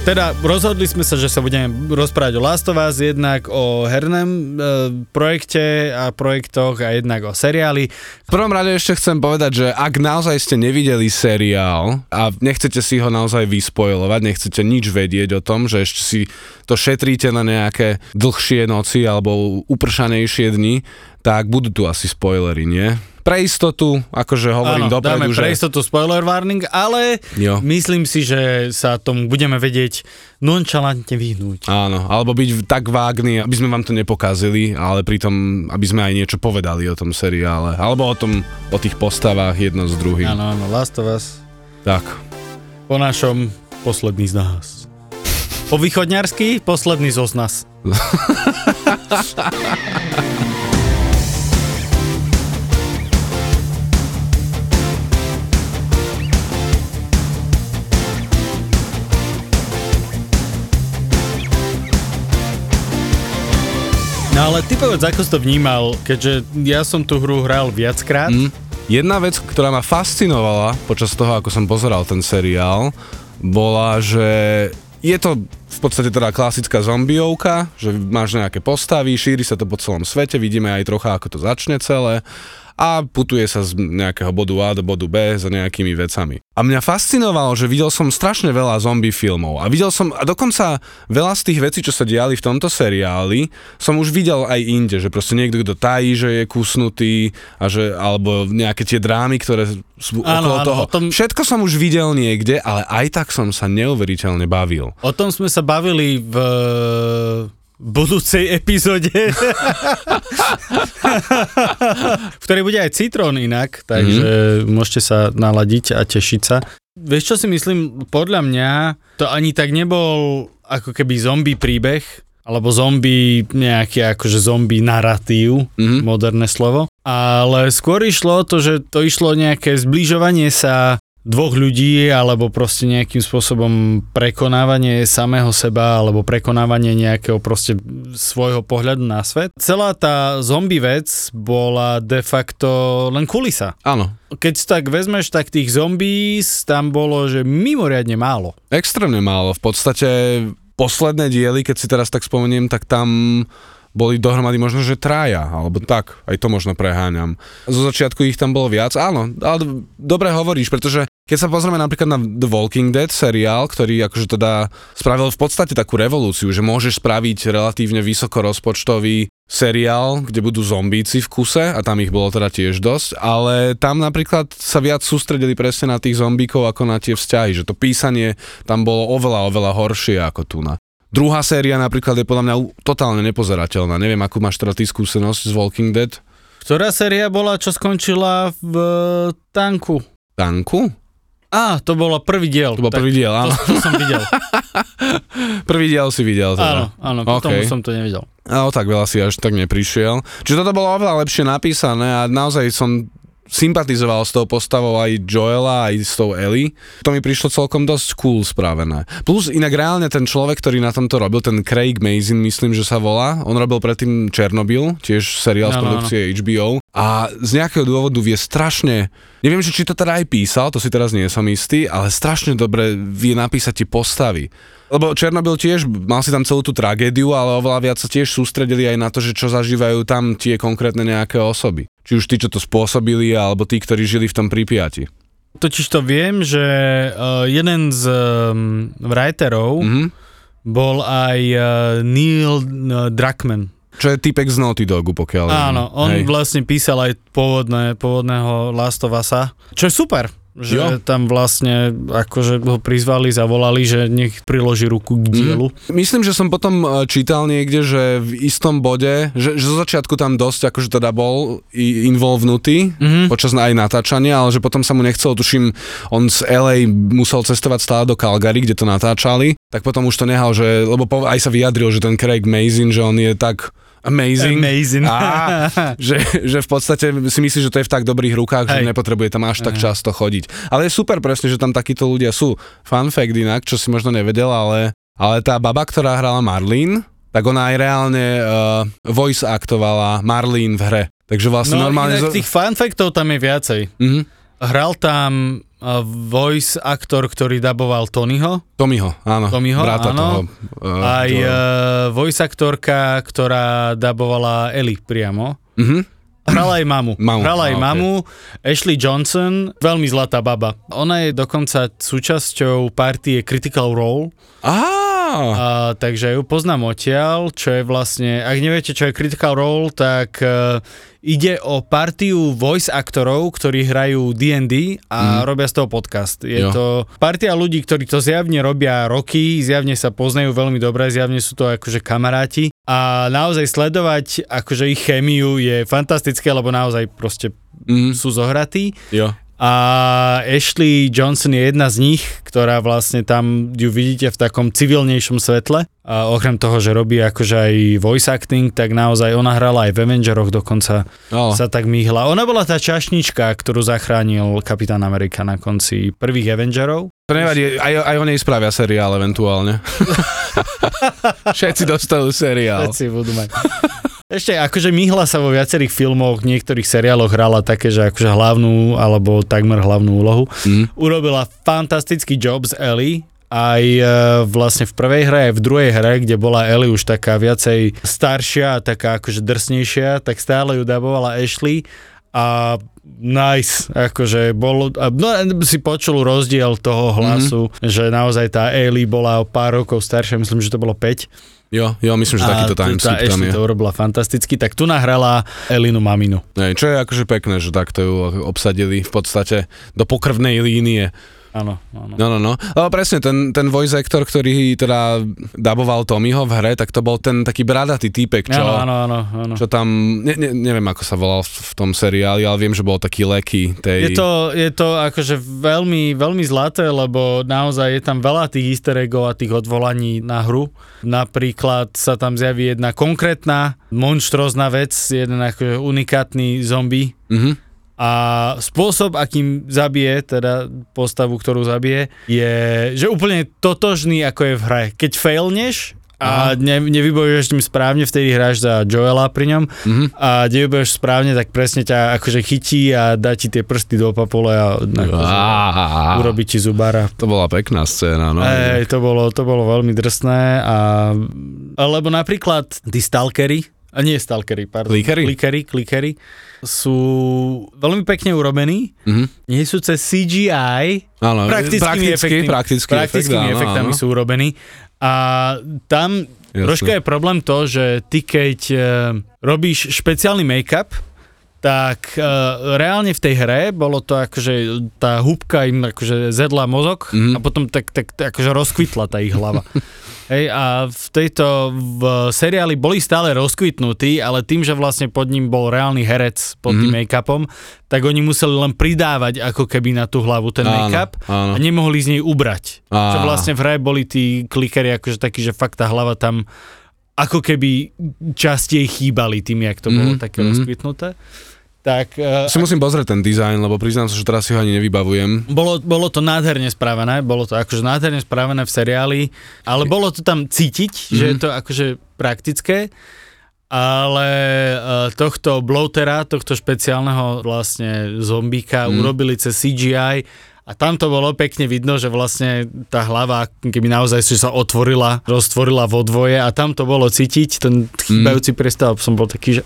Teda rozhodli sme sa, že sa budeme rozprávať o Last of Us, jednak o hernom e, projekte a projektoch a jednak o seriáli. V prvom rade ešte chcem povedať, že ak naozaj ste nevideli seriál a nechcete si ho naozaj vyspojovať, nechcete nič vedieť o tom, že ešte si to šetríte na nejaké dlhšie noci alebo upršanejšie dni, tak budú tu asi spoilery, nie? Pre istotu, akože hovorím Áno, dopredu, dáme že... pre istotu spoiler warning, ale Jo. myslím si, že sa tomu budeme vedieť nonchalantne vyhnúť. Áno, alebo byť tak vágny, aby sme vám to nepokazili, ale pritom, aby sme aj niečo povedali o tom seriále. Alebo o tom, o tých postavách jedno s druhým. Áno, áno, Last of Us Tak. po našom posledný z nás. Po východňarsky posledný z nás. No ale ty povedz, ako si to vnímal, keďže ja som tú hru hral viackrát. Mm. Jedna vec, ktorá ma fascinovala počas toho, ako som pozeral ten seriál, bola, že je to v podstate teda klasická zombiovka, že máš nejaké postavy, šíri sa to po celom svete, vidíme aj trocha, ako to začne celé a putuje sa z nejakého bodu A do bodu B za nejakými vecami. A mňa fascinovalo, že videl som strašne veľa zombie filmov a videl som, a dokonca veľa z tých vecí, čo sa diali v tomto seriáli, som už videl aj inde, že proste niekto, kto tají, že je kusnutý, a že, alebo nejaké tie drámy, ktoré sú Áno, okolo áno, toho. tom- Všetko som už videl niekde, ale aj tak som sa neuveriteľne bavil. O tom sme sa bavili v budúcej epizóde, v ktorej bude aj citrón inak, takže môžete sa naladiť a tešiť sa. Vieš, čo si myslím? Podľa mňa to ani tak nebol ako keby zombie príbeh, alebo zombie, nejaký akože zombie narratív, Mhm. moderné slovo. Ale skôr išlo o to, že to išlo nejaké zbližovanie sa dvoch ľudí, alebo proste nejakým spôsobom prekonávanie samého seba, alebo prekonávanie nejakého proste svojho pohľadu na svet. Celá tá zombie vec bola de facto len kulisa. Áno, Keď tak vezmeš, tak tých zombies tam bolo, že mimoriadne málo. extrémne málo. V podstate posledné diely, keď si teraz tak spomeniem, tak tam boli dohromady možno, že traja, alebo tak, aj to možno preháňam. Zo začiatku ich tam bolo viac, áno, ale dobre hovoríš, pretože keď sa pozrieme napríklad na The Walking Dead seriál, ktorý akože teda spravil v podstate takú revolúciu, že môžeš spraviť relatívne vysokorozpočtový seriál, kde budú zombíci v kuse a tam ich bolo teda tiež dosť, ale tam napríklad sa viac sústredili presne na tých zombíkov ako na tie vzťahy, že to písanie tam bolo oveľa, oveľa horšie ako tu na. Druhá séria napríklad je podľa mňa totálne nepozerateľná. Neviem, akú máš teda ty skúsenosť z Walking Dead. Ktorá séria bola, čo skončila v tanku? Tanku? Á, to bolo prvý diel. To bol Tak prvý diel, To, áno. to som videl. Prvý diel si videl Áno, teda. áno, potom OK. už som to nevidel. No tak veľa si až tak neprišiel. Čiže toto bolo oveľa lepšie napísané a naozaj som sympatizoval s tou postavou aj Joela, aj s tou Ellie. To mi prišlo celkom dosť cool spravené. Plus inak reálne ten človek, ktorý na tomto robil, ten Craig Mazin, myslím, že sa volá, on robil predtým Chernobyl, tiež seriál z Áno, áno. produkcie HBO a z nejakého dôvodu vie strašne, neviem, že či to teda aj písal, to si teraz nie som istý, ale strašne dobre vie napísať tie postavy. Lebo Černobyl tiež, mal si tam celú tú tragédiu, ale oveľa viac sa tiež sústredili aj na to, že čo zažívajú tam tie konkrétne nejaké osoby. Či už tí, čo to spôsobili, alebo tí, ktorí žili v tom Pripiati. Totiž to viem, že uh, jeden z um, writerov Mhm. bol aj uh, Neil uh, Druckmann. Čo je typek z Naughty Dogu, pokiaľ. Áno, on Hej. vlastne písal aj pôvodné, pôvodného Last of Usa, čo je super. Že Jo. tam vlastne akože ho prizvali, zavolali, že nech priloží ruku k dielu. Myslím, že som potom e, čítal niekde, že v istom bode, že, že zo začiatku tam dosť akože teda bol i- involvnnutý Mhm. počas aj natáčania, ale že potom sa mu nechcel, tuším, on z LA musel cestovať stále do Calgary, kde to natáčali, tak potom už to nehal, že, lebo po, aj sa vyjadril, že ten Craig Mazin, že on je tak amazing. Amazing. Á, že, že v podstate si myslí, že to je v tak dobrých rukách, že Hej. nepotrebuje tam až tak často chodiť. Ale je super presne, že tam takíto ľudia sú. Fun fact inak, čo si možno nevedel, ale, ale tá baba, ktorá hrala Marlene, tak ona aj reálne uh, voice aktovala Marlene v hre. Takže vlastne No normálne... inak tých fun factov tam je viacej. Mhm. Hral tam voice aktor, ktorý daboval Tonyho, Tomiho, áno. Tomiho, brata áno. toho. Uh, aj uh, voice aktorka, ktorá dabovala Ellie priamo. Mhm. Hrala aj mamu. Mamu, Hrala aj mamu. Ashley Johnson, veľmi zlatá baba. Ona je dokonca súčasťou partie Critical Role, Á, a, takže ju poznám odtiaľ, čo je vlastne, ak neviete, čo je Critical Role, tak uh, ide o partiu voice aktorov, ktorí hrajú D&D a robia z toho podcast. Je Jo. to partia ľudí, ktorí to zjavne robia roky, zjavne sa poznajú veľmi dobre, zjavne sú to akože kamaráti a naozaj sledovať akože ich chémiu je fantastické, lebo naozaj proste mhm. sú zohratí jo. A Ashley Johnson je jedna z nich, ktorá vlastne tam ju vidíte v takom civilnejšom svetle. A okrem toho, že robí akože aj voice acting, tak naozaj ona hrala aj v Avengeroch dokonca No. sa tak myhla. Ona bola tá čašnička, ktorú zachránil Kapitán Amerika na konci prvých Avengerov. To nevadí, aj, aj o nej spravia seriál eventuálne. Všetci dostanú seriál. Všetci budú mať. Ešte akože myhla sa vo viacerých filmoch, niektorých seriáloch hrala také, že akože hlavnú alebo takmer hlavnú úlohu. Mhm. Urobila fantastický job z Ellie, aj e, vlastne v prvej hre, aj v druhej hre, kde bola Ellie už taká viacej staršia taká akože drsnejšia, tak stále ju dabovala Ashley a nice, akože bol, no, si počul rozdiel toho hlasu, mm-hmm. že naozaj tá Ellie bola o pár rokov staršia, myslím, že to bolo 5 Jo, jo, myslím, že takýto a time tá skip tam je. to urobila fantasticky, tak tu nahrala Elinu maminu. Nej, čo je akože pekné, že takto ju obsadili v podstate do pokrvnej línie. Áno, áno. No, no, no. Ale presne, ten, ten voice actor, ktorý teda daboval Tommyho v hre, tak to bol ten taký bradatý týpek, čo, Áno, áno, áno, áno. čo tam, ne, ne, neviem ako sa volal v, tom seriáli, ale viem, že bol taký leky tej... Je to, je to akože veľmi, veľmi zlaté, lebo naozaj je tam veľa tých easter eggov a tých odvolaní na hru. Napríklad sa tam zjaví jedna konkrétna monštrozná vec, jeden akože unikátny zombie Mhm. A spôsob, akým zabije, teda postavu, ktorú zabije, je, že úplne totožný, ako je v hre. Keď failneš a ne, nevybojuješ tým správne, vtedy hráš za Joela pri ňom Mhm. a nevybojuješ správne, tak presne ťa akože chytí a dá ti tie prsty do papole a akože, urobí ti zubára. To bola pekná scéna, no. Ej, to bolo, to bolo veľmi drsné a lebo napríklad tí stalkery, a nie stalkery, pardon. Klikery? Klikery, klikery sú veľmi pekne urobení, Mhm. nie sú cez CGI, Áno, praktickými prakticky, efektmi, prakticky praktickými efekt, efektami áno. sú urobení. A tam Jasne. troška je problém to, že ty keď e, robíš špeciálny make-up, tak e, reálne v tej hre bolo to akože tá húbka im akože zedla mozog Mhm. a potom tak, tak, tak akože rozkvitla tá ich hlava. Hej, a v tejto v seriáli boli stále rozkvitnutí, ale tým, že vlastne pod ním bol reálny herec pod tým Mhm. make-upom, tak oni museli len pridávať ako keby na tú hlavu ten Áno, make-up áno. a nemohli z nej ubrať. Á. Čo vlastne v hre boli tí klikery akože takí, že fakt tá hlava tam ako keby častie chýbali tým, jak to bolo Mhm, také mhm. rozkvitnuté. Tak uh, Si musím pozrieť ten dizajn, lebo priznám sa, že teraz si ho ani nevybavujem. bolo, bolo to nádherne spravené, bolo to akože nádherne spravené v seriáli, ale bolo to tam cítiť, mm-hmm. že je to akože praktické, ale uh, tohto bloatera, tohto špeciálneho vlastne zombíka mm. urobili cez CGI a tam to bolo pekne vidno, že vlastne tá hlava, keby naozaj si sa otvorila, roztvorila vo dvoje a tam to bolo cítiť, ten chýbajúci priestav som bol taký, že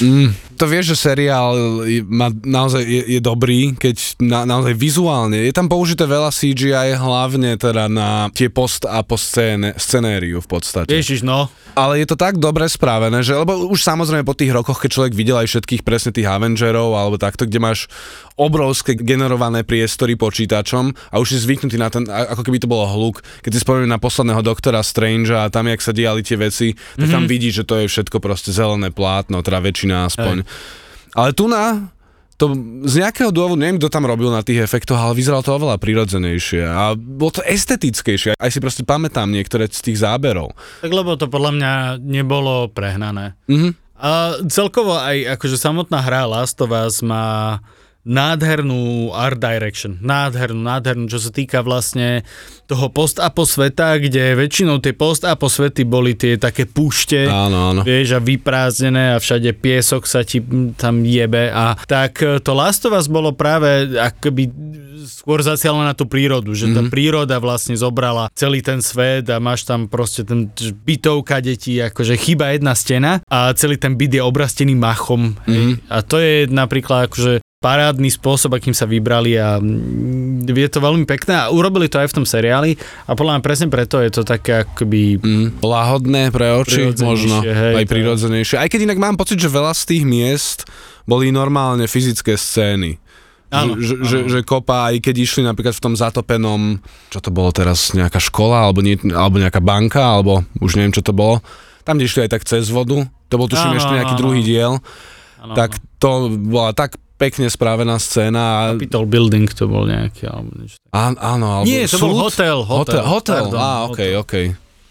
Mm, to vieš, že seriál má, naozaj je, je dobrý, keď na, naozaj vizuálne, je tam použité veľa CGI, hlavne teda na tie post a po scéne, scenériu v podstate. Ježiš, no. Ale je to tak dobre spravené, že lebo už samozrejme po tých rokoch, keď človek videl aj všetkých presne tých Avengerov alebo takto, kde máš obrovské generované priestory počítačom a už si zvyknutý na ten, ako keby to bolo hluk. Keď si spomínam na posledného doktora Strange a tam, jak sa diali tie veci, tak Mhm. tam vidíš, že to je všetko proste zelené plátno, teda väčšina aspoň. Ale tu na, to z nejakého dôvodu, neviem, kto tam robil na tých efektoch, ale vyzeralo to oveľa prirodzenejšie a bolo to estetickejšie. Aj si proste pamätám niektoré z tých záberov. Tak lebo to podľa mňa nebolo prehnané. Mhm. A celkovo aj akože samotná hra Last of Us má nádhernú art direction, nádhernú, nádhernú, čo sa týka vlastne toho post-apo sveta, kde väčšinou tie post-apo svety boli tie také púšte, Áno, áno. vieš, a vyprázdnené a všade piesok sa ti tam jebe a tak e, to Last of Us bolo práve akoby skôr zacielené na tú prírodu, že tá príroda vlastne zobrala celý ten svet a máš tam proste ten bytovka detí, akože chýba jedna stena a celý ten byt je obrastený machom. Hej. A to je napríklad akože parádny spôsob, akým sa vybrali a mm, je to veľmi pekné a urobili to aj v tom seriáli a podľa mňa presne preto je to také akoby Mm, lahodné pre oči, možno, hej, aj prirodzenejšie. Aj keď inak mám pocit, že veľa z tých miest boli normálne fyzické scény. Áno, že, áno. Že, že kopa, aj keď išli napríklad v tom zatopenom, čo to bolo teraz, nejaká škola, alebo, nie, alebo nejaká banka, alebo už neviem, čo to bolo, tam, kde išli aj tak cez vodu, to bol tuším Áno, ešte nejaký áno, druhý diel, Áno, tak to bola tak pekne spravená scéna. Capitol Building to bol nejaký, alebo niečo. á, áno, alebo Nie, to bol súd? hotel, Hotel, hotel, hotel. pardon, á, hotel. okej, okej.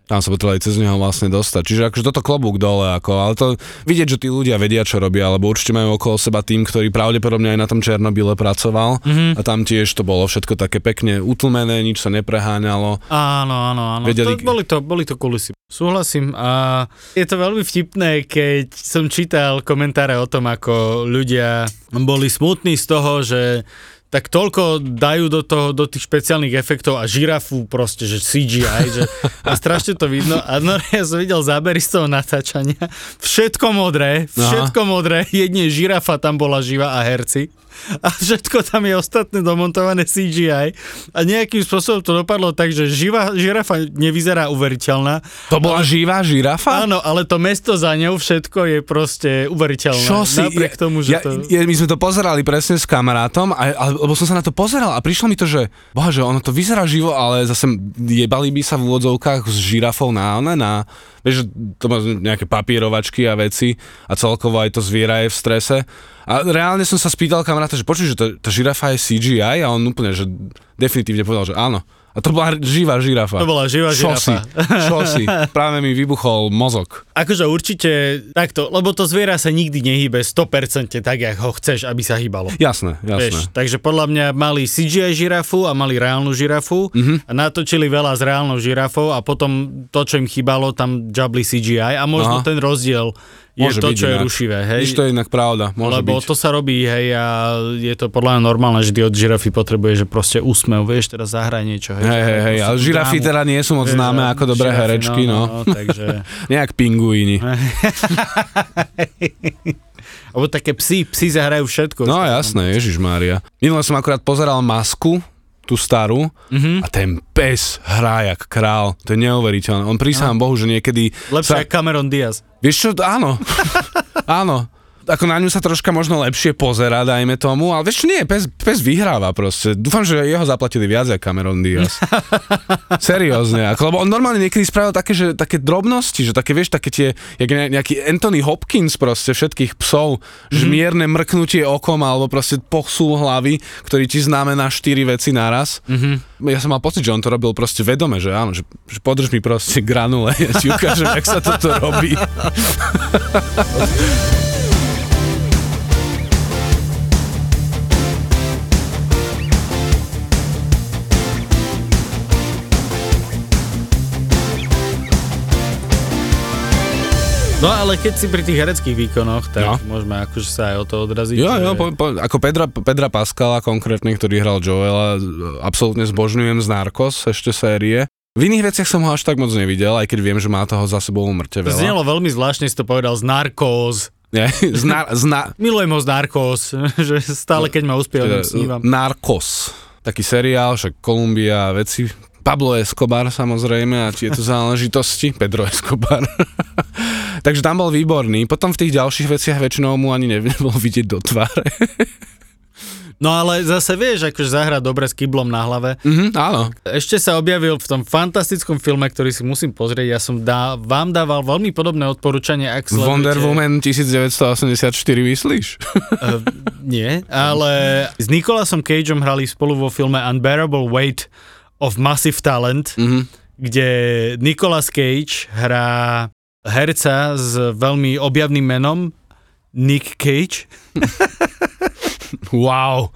Tam sa potrebovali cez neho vlastne dostať. Čiže akože toto klobúk dole, ako, ale to vidieť, že tí ľudia vedia, čo robia, alebo určite majú okolo seba tým, ktorý pravdepodobne aj na tom Černobyle pracoval Mhm. a tam tiež to bolo všetko také pekne utlmené, nič sa nepreháňalo. Áno, áno, áno. Vedeli- To, boli, to, boli to kulisy. Súhlasím a je to veľmi vtipné, keď som čítal komentáre o tom, ako ľudia boli smutní z toho, že tak toľko dajú do, toho, do tých špeciálnych efektov a žirafu proste, že CGI, že a strašne to vidno. A no, ja som videl zábery z toho natáčania. Všetko modré, všetko modré, jedne žirafa tam bola živa a herci. A všetko tam je ostatné domontované CGI. A nejakým spôsobom to dopadlo tak, že živá, žirafa nevyzerá uveriteľná. To bola živá žirafa? Áno, ale to mesto za ňou všetko je proste uveriteľné. Čo si? Napriek tomu, že ja, to... ja, my sme to pozerali presne s kamarátom, a, a, lebo som sa na to pozeral a prišlo mi to, že boha, že ono to vyzerá živo, ale zase jebali by sa v úvodzovkách s žirafou na one, na, vieš, to má nejaké papierovačky a veci a celkovo aj to zviera je v strese. A reálne som sa spýtal kamaráta, že počuj, že to, tá žirafa je CGI a on úplne, že definitívne povedal, že áno. A to bola živá žirafa. To bola živá Čo si? Čo si? Práve mi vybuchol mozog. Akože určite takto, lebo to zviera sa nikdy nehýbe 100% tak, jak ho chceš, aby sa hýbalo. Jasné, jasné. Vieš, takže podľa mňa mali CGI žirafu a mali reálnu žirafu Mhm. a natočili veľa s reálnou žirafou a potom to, čo im chýbalo, tam džabli CGI a možno Aha. ten rozdiel je to, čo je inak. rušivé, hej. Víš, to je inak pravda, môže Lebo byť. to sa robí, hej, a je to podľa mňa normálne, že ty od žirafy potrebuješ, že proste úsmev, vieš, teraz zahraj niečo, hej. Hej, hej, hej, ale žirafy teda nie sú moc Vieš, známe ako dobré žirafy, herečky, no. no, takže... Nejak pingúini. Alebo také psi, psi zahrajú všetko. No jasné, Ježiš Mária. Minule som akorát pozeral masku, tú starú, Mhm. a ten pes hrá jak král. To je neuveriteľné. On prísahám Bohu, že niekedy... Lepšie sa, Cameron Diaz. Vieš čo, áno. áno. Ako na ňu sa troška možno lepšie pozera, dajme tomu, ale vieš nie, pes, pes vyhráva proste. Dúfam, že jeho zaplatili viac ako Cameron Diaz. Seriózne, ako, lebo on normálne niekedy spravil také, že, také drobnosti, že také, vieš, také tie, jak ne- nejaký Anthony Hopkins proste všetkých psov, že mierne mrknutie okom alebo proste posúl hlavy, ktorý ti znamená štyri veci naraz. Ja som mal pocit, že on to robil proste vedome, že áno, že, že podrž mi proste granule, ja ti ukážem, jak sa toto robí. No ale keď si pri tých hereckých výkonoch, tak No. môžeme akože sa aj o to odraziť. Jo, že- jo, po, po, ako Pedra, Pedra Pascala konkrétne, ktorý hral Joela, absolútne zbožňujem z Narcos, ešte série. V iných veciach som ho až tak moc nevidel, aj keď viem, že má toho za sebou mŕte veľa. znelo veľmi zvláštne, si to povedal, z narkóz. Nie, zna, zna, Milujem ho z Narcos, že stále keď ma uspie, o teda, snívam. Narcos. Taký seriál, však Kolumbia veci. Pablo Escobar samozrejme a tieto záležitosti. Pedro Escobar. Takže tam bol výborný. Potom v tých ďalších veciach väčšinou mu ani nebol vidieť do tváre. No ale zase vieš, akože zahrať dobre s kyblom na hlave. mhm, áno. Ešte sa objavil v tom fantastickom filme, ktorý si musím pozrieť. Ja som dá, vám dával veľmi podobné odporúčanie, ak sledujete... Wonder Woman 1984 myslíš? Uh, nie, ale s Nicolasom Cageom hrali spolu vo filme Unbearable Weight of Massive Talent, Mhm. kde Nicolas Cage hrá herca s veľmi objavným menom Nick Cage. Wow.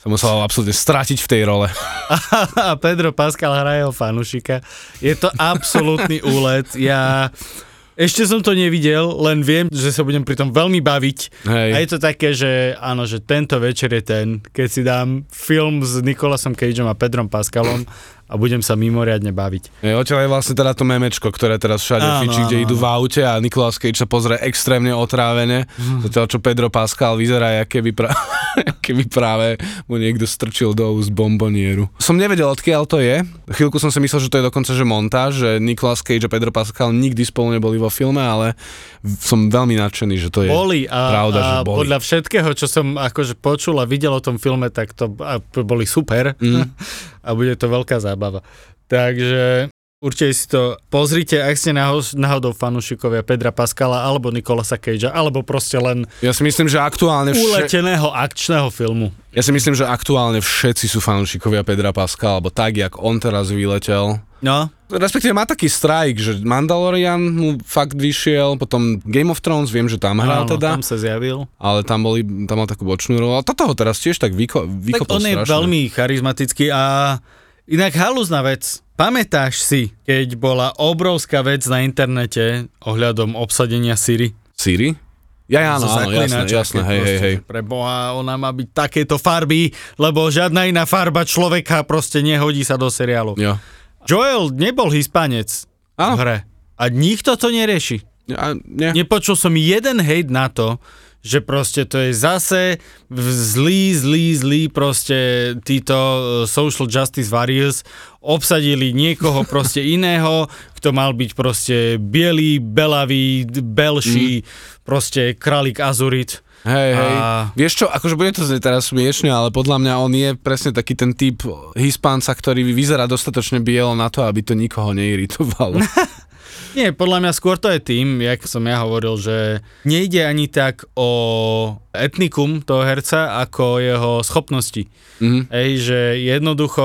Som musel absolútne stratiť v tej role. a Pedro Pascal hrá jeho fanušika. Je to absolútny úlet. Ja ešte som to nevidel, len viem, že sa budem pri tom veľmi baviť. Hej. A je to také, že áno, že tento večer je ten, keď si dám film s Nicolasom Cageom a Pedrom Pascalom a budem sa mimoriadne baviť. Je, odtiaľ je vlastne teda to memečko, ktoré teraz všade Áno, fičí, kde áno, idú áno. v aute a Nicolas Cage sa pozrie extrémne otrávene, zatiaľ čo Pedro Pascal vyzerá, keby, pra- keby práve mu niekto strčil do úst bombonieru. Som nevedel, odkiaľ to je. Chvíľku som si myslel, že to je dokonca že montáž, že Nicolas Cage a Pedro Pascal nikdy spolu neboli vo filme, ale som veľmi nadšený, že to je Boli a, pravda, a že boli. podľa všetkého, čo som akože počul a videl o tom filme, tak to a boli super Mm. a bude to veľká zábava. Takže určite si to pozrite, ak ste náho- náhodou fanúšikovia Pedra Pascala alebo Nicolasa Cagea, alebo proste len Ja si myslím, že aktuálne vše... uleteného akčného filmu. Ja si myslím, že aktuálne všetci sú fanúšikovia Pedra Pascala, alebo tak, jak on teraz vyletel. No, Respektíve má taký strajk, že Mandalorian mu fakt vyšiel, potom Game of Thrones, viem, že tam hral áno, teda, tam sa zjavil. ale tam, boli, tam mal takú bočnú rolu. A toto ho teraz tiež tak vyko, Tak vykopol on je strašne. veľmi charizmatický a inak halúzna vec. Pamätáš si, keď bola obrovská vec na internete ohľadom obsadenia Siri? Siri? Ja, áno, áno, jasné, jasné, hej, hej, hej. Pre Boha, ona má byť takéto farby, lebo žiadna iná farba človeka proste nehodí sa do seriálu. Jo. Joel nebol hispanec v Áno. hre a nikto to nerieši. Ja, nie. Nepočul som jeden hejt na to, že proste to je zase zlý, zlý, zlý proste títo uh, social justice warriors obsadili niekoho proste iného, kto mal byť proste bielý, belavý, belší, proste králik Azurit. Hej, hej. A- Vieš čo, akože bude to teraz smiešne, ale podľa mňa on je presne taký ten typ hispánca, ktorý vyzerá dostatočne bielo na to, aby to nikoho neiritovalo. Nie, podľa mňa skôr to je tým, jak som ja hovoril, že nejde ani tak o etnikum toho herca, ako jeho schopnosti. Mhm. Ej, že jednoducho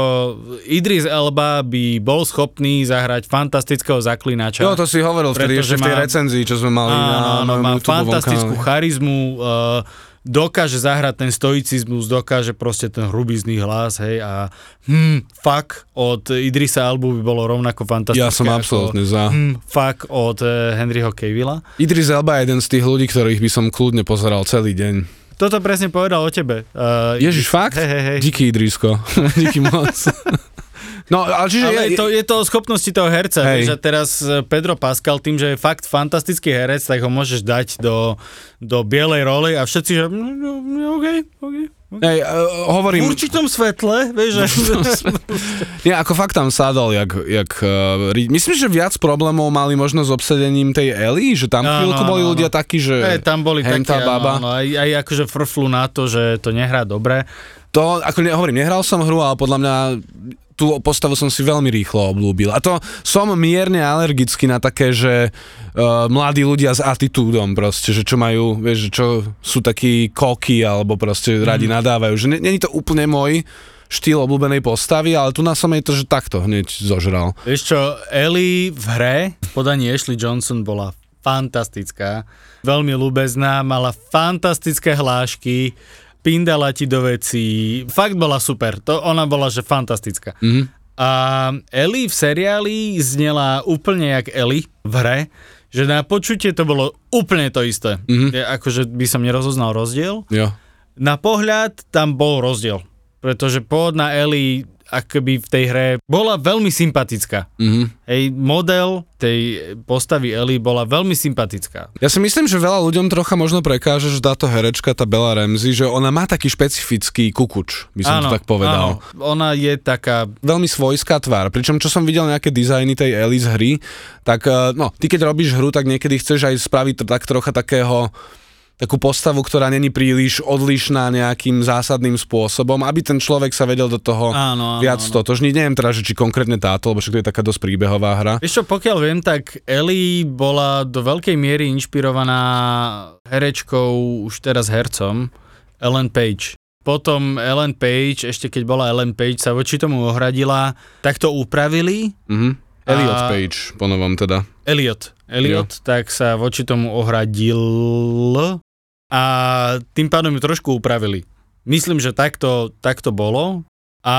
Idris Elba by bol schopný zahrať fantastického zaklinača. Jo, to si hovoril vtedy ešte v tej má- recenzii, čo sme mali Áno, na áno, má YouTubeovom fantastickú charizmu, uh, dokáže zahrať ten stoicizmus, dokáže proste ten hrubizný hlas, hej, a hm, fuck od Idrisa Elbu by bolo rovnako fantastické. Ja som absolútne za. Hm, fuck od uh, Henryho Cavilla. Idris Elba je jeden z tých ľudí, ktorých by som kľudne pozeral celý deň. Toto presne povedal o tebe. Uh, Ježiš, fakt? Hej, hej, hej. Díky Idrisko. Díky moc. No, ale čiže Ale je, je, to, je to o schopnosti toho herca, Hej. že teraz e, Pedro Pascal tým, že je fakt fantastický herec, tak ho môžeš dať do, do bielej roli a všetci, že mm, mm, OK, OK. Hej, uh, V hovorím, určitom svetle, vieš, že... nie, ako fakt tam sadol, jak, jak uh, myslím, že viac problémov mali možno s obsadením tej Ellie, že tam Áno, chvíľku boli áno. ľudia takí, že Hej, tam boli také, baba. áno, áno, aj, aj akože frflu na to, že to nehrá dobre. To, ako ne, hovorím, nehral som hru, ale podľa mňa tú postavu som si veľmi rýchlo oblúbil. A to som mierne alergický na také, že uh, mladí ľudia s atitúdom proste, že čo majú, vieš, že čo sú takí koky alebo proste radi nadávajú. Že není to úplne môj štýl obľúbenej postavy, ale tu na som to, že takto hneď zožral. Vieš čo, Ellie v hre v podaní Ashley Johnson bola fantastická, veľmi ľúbezná, mala fantastické hlášky, pindala ti do vecí, fakt bola super, to ona bola, že fantastická. Mhm. A Ellie v seriáli znela úplne jak Ellie v hre, že na počutie to bolo úplne to isté. Mhm. Je, akože by som nerozoznal rozdiel. Jo. Na pohľad tam bol rozdiel. pretože pôvodná Ellie akoby v tej hre bola veľmi sympatická. Mhm. Hej, model tej postavy Ellie bola veľmi sympatická. Ja si myslím, že veľa ľuďom trocha možno prekáže, že táto herečka, tá Bella Ramsey, že ona má taký špecifický kukuč, by som to tak povedal. Áno, ona je taká... Veľmi svojská tvár, pričom čo som videl nejaké dizajny tej Ellie z hry, tak eh, no, ty keď robíš hru, tak niekedy chceš aj spraviť tak trocha takého takú postavu, ktorá není príliš odlišná nejakým zásadným spôsobom, aby ten človek sa vedel do toho Áno, áno, viac áno. stotožniť. Neviem teda, či konkrétne táto, lebo však to je taká dosť príbehová hra. Vieš čo, pokiaľ viem, tak Ellie bola do veľkej miery inšpirovaná herečkou, už teraz hercom, Ellen Page. Potom Ellen Page, ešte keď bola Ellen Page, sa voči tomu ohradila, tak to upravili. Mhm. Elliot A- Page, po novom teda. Elliot. Elliot, tak sa voči tomu ohradil a tým pádom ju trošku upravili. Myslím, že takto, takto bolo. A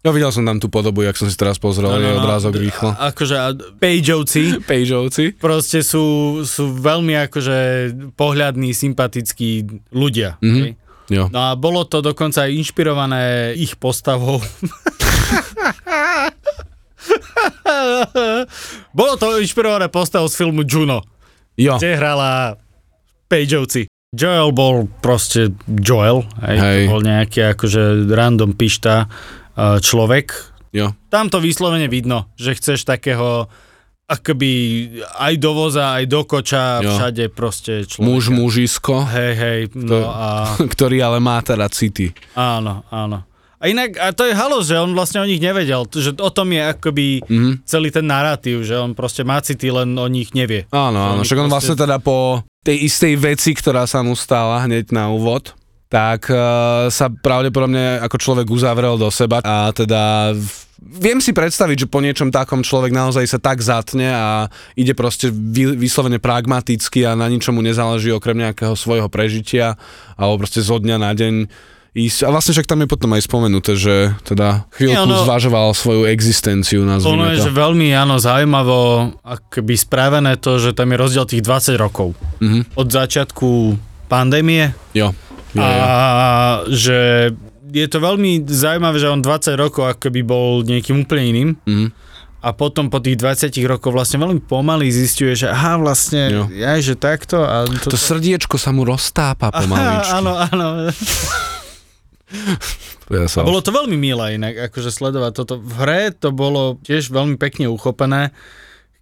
Ja videl som tam tú podobu, jak som si teraz pozrel, je obrázok rýchlo. a- akože Pageovci Pageovci. proste sú, sú veľmi akože pohľadní, sympatickí ľudia. Mhm. hej. Jo. No a bolo to dokonca aj inšpirované ich postavou. bolo to inšpirované postavou z filmu Juno, Jo. kde hrala Pageovci. Joel bol proste Joel, hej, Hej. to bol nejaký akože random pišta uh, človek. Jo. Tam to vyslovene vidno, že chceš takého akoby aj do voza, aj do koča, Jo. všade proste človeka. Muž, mužisko, Hej, hej, no To- a ktorý ale má teda city. áno, áno. A inak, a to je halo, že on vlastne o nich nevedel, že o tom je akoby Mhm. celý ten narratív, že on proste má city, len o nich nevie. Áno, áno, však on vlastne proste- teda po tej istej veci, ktorá sa mu stala hneď na úvod, tak uh, sa pravdepodobne ako človek uzavrel do seba a teda viem si predstaviť, že po niečom takom človek naozaj sa tak zatne a ide proste vy, vyslovene pragmaticky a na ničomu nezáleží okrem nejakého svojho prežitia alebo proste zo dňa na deň ísť. A vlastne však tam je potom aj spomenuté, že teda chvíľku ono- zvažoval svoju existenciu, Ono je, že to. veľmi, áno, zaujímavo akoby spravené to, že tam je rozdiel tých 20 rokov. Mhm. Od začiatku pandémie Jo. Jo, a jo. že je to veľmi zaujímavé, že on 20 rokov akoby bol niekým úplne iným Mhm. a potom po tých 20 rokoch vlastne veľmi pomaly zistuje, že aha, vlastne, Jo. ja, že takto a to, To srdiečko sa mu roztápa pomaličky. Áno, áno. Ja sa A bolo to veľmi milé inak, akože sledovať toto. V hre to bolo tiež veľmi pekne uchopené,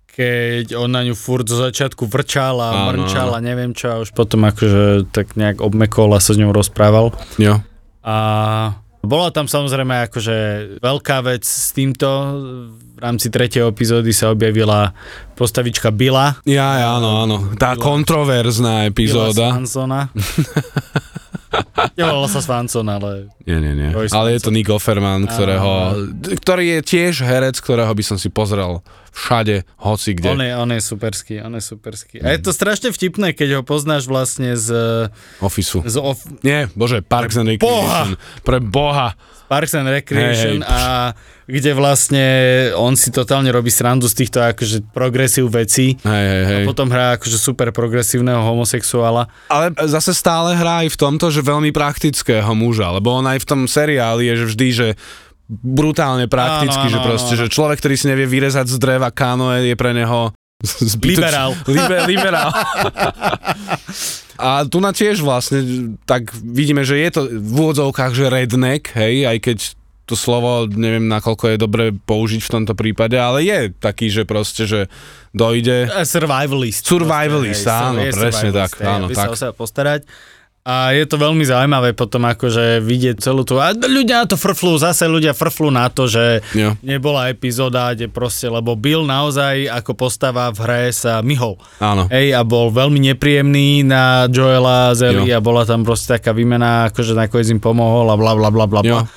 keď on na ňu furt zo začiatku vrčal a Áno, mrnčal áno. a neviem čo a už potom akože tak nejak obmekol a sa s ňou rozprával. Jo. A bola tam samozrejme akože veľká vec s týmto. V rámci tretej epizódy sa objavila postavička Billa. Ja, ja, áno, áno. Tá Byla- kontroverzná epizóda. Swansona. Nevolala sa Swanson, ale Nie, nie, nie. Ale je to Nick Offerman, ktorého, ktorý je tiež herec, ktorého by som si pozrel všade, hoci kde. on je, on je superský, on je superský. A je to strašne vtipné, keď ho poznáš vlastne z, Officeu. z off, Nie, bože, Parks and Boha! Recreation. Pre boha. Parks and Recreation Hej, hej. a kde vlastne on si totálne robí srandu z týchto akože progresív vecí. Hej, hej, hej. A potom hrá akože super progresívneho homosexuála. Ale zase stále hrá aj v tomto, že veľmi praktického muža, lebo on aj v tom seriáli je že vždy, že brutálne prakticky, Áno, že áno, proste, áno. že človek, ktorý si nevie vyrezať z dreva kánoe, je pre neho zbytoč... Liberál. Liber, liberál. A tu na tiež vlastne, tak vidíme, že je to v úvodzovkách, že redneck, hej, aj keď to slovo, neviem, nakoľko je dobre použiť v tomto prípade, ale je taký, že proste, že dojde... Survivalist. Survivalist, Proste, hej, áno, je presne survivalist, tak, hej, áno, tak. sa postarať. A je to veľmi zaujímavé potom akože vidieť celú tú... A ľudia na to frflú, zase ľudia frflú na to, že Jo. nebola epizóda, kde proste, lebo Bill naozaj ako postava v hre sa myhol. Áno. Hej, a bol veľmi nepríjemný na Joela z Ellie a bola tam proste taká výmena, akože nakoniec im pomohol a bla bla bla bla Jo.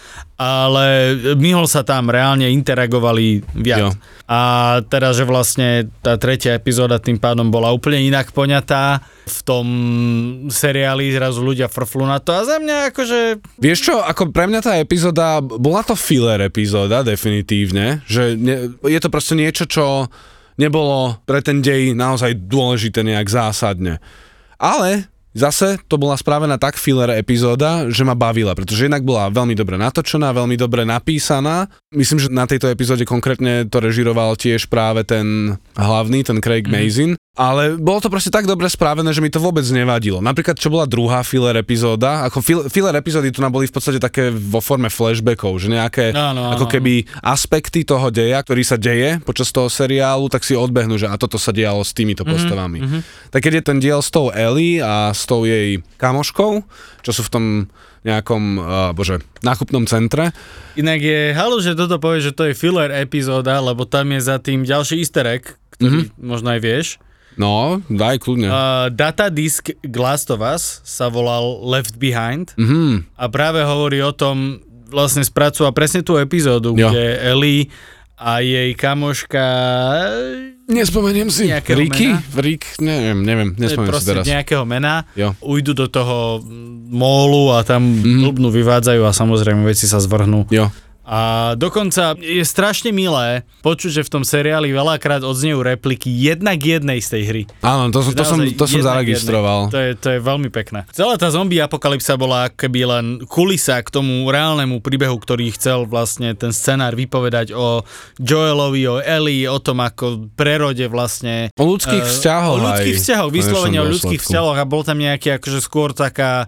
Ale myhol sa tam, reálne interagovali Jo. viac. A teraz, že vlastne tá tretia epizóda tým pádom bola úplne inak poňatá. V tom seriáli zrazu ľudia frflú na to a za mňa akože Vieš čo, ako pre mňa tá epizóda, bola to filler epizóda, definitívne, že ne, je to proste niečo, čo nebolo pre ten dej naozaj dôležité nejak zásadne. Ale zase to bola spravená tak filler epizóda, že ma bavila, pretože jednak bola veľmi dobre natočená, veľmi dobre napísaná. Myslím, že na tejto epizóde konkrétne to režiroval tiež práve ten hlavný, ten Craig mm-hmm. Mazin. Ale bolo to proste tak dobre spravené, že mi to vôbec nevadilo. Napríklad, čo bola druhá filler epizóda, ako fil, filler epizódy tu boli v podstate také vo forme flashbackov, že nejaké Áno, áno, ako keby aspekty toho deja, ktorý sa deje počas toho seriálu, tak si odbehnú, že a toto sa dialo s týmito postavami. Mm-hmm. Tak keď je ten diel s tou Ellie a s tou jej kamoškou, čo sú v tom nejakom, uh, bože, nákupnom centre. Inak je halu, že toto povie, že to je filler epizóda, lebo tam je za tým ďalší easter egg, ktorý mm-hmm. možno aj vieš. No, daj kľudne. Uh, datadisk Glass of Us sa volal Left Behind Mhm. a práve hovorí o tom, vlastne spracúva presne tú epizódu, Jo. kde Ellie a jej kamoška Nespomeniem si. Mena? Rick? Neviem, neviem, nespomeniem si teraz. nejakého mena, Jo. ujdu do toho mólu a tam mm. blbnú, vyvádzajú a samozrejme veci sa zvrhnú. Jo. A dokonca je strašne milé počuť, že v tom seriáli veľakrát odznejú repliky jednak jednej z tej hry. Áno, to, to, som, to som zaregistroval. jednej. To je, to je veľmi pekné. Celá tá zombie apokalypsa bola keby len kulisa k tomu reálnemu príbehu, ktorý chcel vlastne ten scenár vypovedať o Joelovi, o Ellie, o tom ako prerode vlastne O ľudských Eh, vzťahoch O ľudských vzťahoch, vyslovene o ľudských vzťahoch a bol tam nejaký akože skôr taká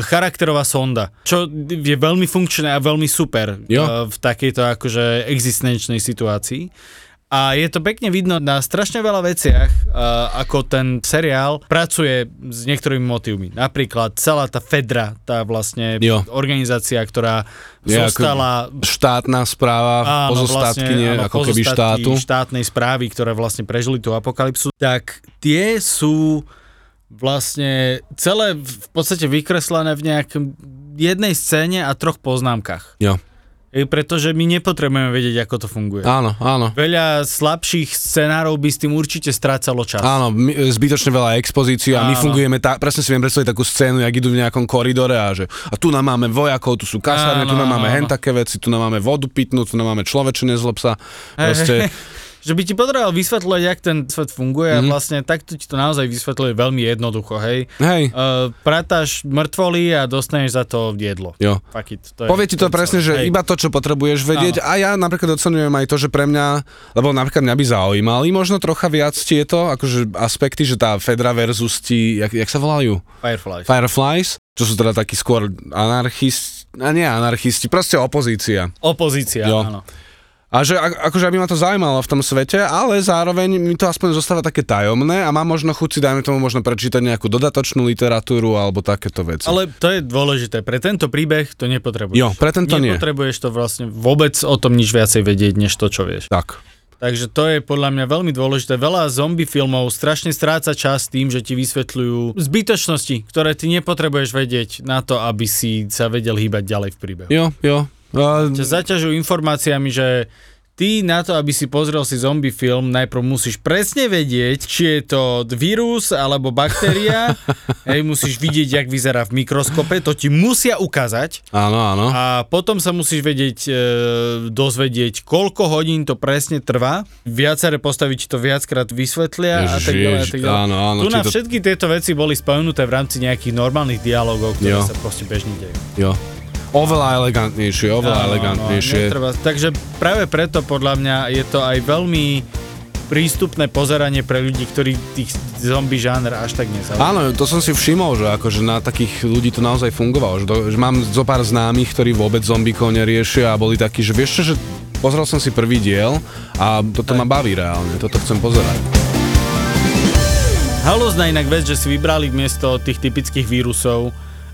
charakterová sonda, čo je veľmi funkčné a veľmi super Jo. eh, v takejto akože existenčnej situácii. A je to pekne vidno na strašne veľa veciach, eh, ako ten seriál pracuje s niektorými motívmi. Napríklad celá tá Fedra, tá vlastne Jo. organizácia, ktorá Je zostala Štátna správa, pozostatkynie, áno, ako keby pozostatky štátu. štátnej správy, ktoré vlastne prežili tú apokalypsu, tak tie sú vlastne celé v podstate vykreslené v nejakom jednej scéne a troch poznámkach. Jo. E, Pretože my nepotrebujeme vedieť, ako to funguje. Áno, áno. Veľa slabších scenárov by s tým určite strácalo čas. Áno, my, zbytočne veľa expozícií a my fungujeme tak, presne si viem predstaviť takú scénu, jak idú v nejakom koridore a že a tu nám máme vojakov, tu sú kasárne, tu nám máme áno, hen také veci, tu nám máme vodu pitnú, tu nám máme človeče, nezlob sa. Proste, že by ti potreboval vysvetľovať, jak ten svet funguje Mhm. a vlastne takto ti to naozaj vysvetľuje veľmi jednoducho, hej. hej, Uh, pratáš mŕtvoly a dostaneš za to jedlo. jo. Fuck it, to je, Povie ti to je presne, celé. že Hej. iba to, čo potrebuješ vedieť a ja napríklad ocenujem aj to, že pre mňa, lebo napríklad mňa by zaujímali možno trocha viac tieto akože aspekty, že tá Fedra versus ti, jak, jak sa volajú? Firefly. Fireflies, čo sú teda takí skôr anarchisti, a nie anarchisti, proste opozícia. Opozícia, Jo. áno. A že akože aby ma to zaujímalo v tom svete, ale zároveň mi to aspoň zostáva také tajomné a mám možno chuť si, dajme tomu, možno prečítať nejakú dodatočnú literatúru alebo takéto veci. Ale to je dôležité. Pre tento príbeh to nepotrebuješ. Jo, pre tento nie. Nepotrebuješ to vlastne vôbec o tom nič viacej vedieť, než to, čo vieš. Tak. Takže to je podľa mňa veľmi dôležité. Veľa zombie filmov strašne stráca čas tým, že ti vysvetľujú zbytočnosti, ktoré ty nepotrebuješ vedieť na to, aby si sa vedel hýbať ďalej v príbehu. Jo, jo. A, ťa zaťažujú informáciami, že ty na to, aby si pozrel si zombie film, najprv musíš presne vedieť, či je to vírus alebo baktéria. Hej, musíš vidieť, jak vyzerá v mikroskope, to ti musia ukázať. áno, áno. A potom sa musíš vedieť, e, dozvedieť, koľko hodín to presne trvá. Viaceré postavy ti to viackrát vysvetlia a Ježiš, tak ďalej. A tak ďalej. áno, áno, tu na to- všetky tieto veci boli spomenuté v rámci nejakých normálnych dialogov, ktoré Jo. sa proste bežne dejú. Jo. Oveľa elegantnejšie, oveľa Áno, elegantnejšie. netreba- takže práve preto podľa mňa je to aj veľmi prístupné pozeranie pre ľudí, ktorí tých zombie žáner až tak nezaujímajú. Áno, to som si všimol, že akože na takých ľudí to naozaj fungovalo, že, to, že mám zo pár známych, ktorí vôbec zombíkov neriešia a boli takí, že vieš čo, že pozrel som si prvý diel a toto ma baví reálne, toto chcem pozerať. Halúzna inak vec, že si vybrali miesto tých typických vírusov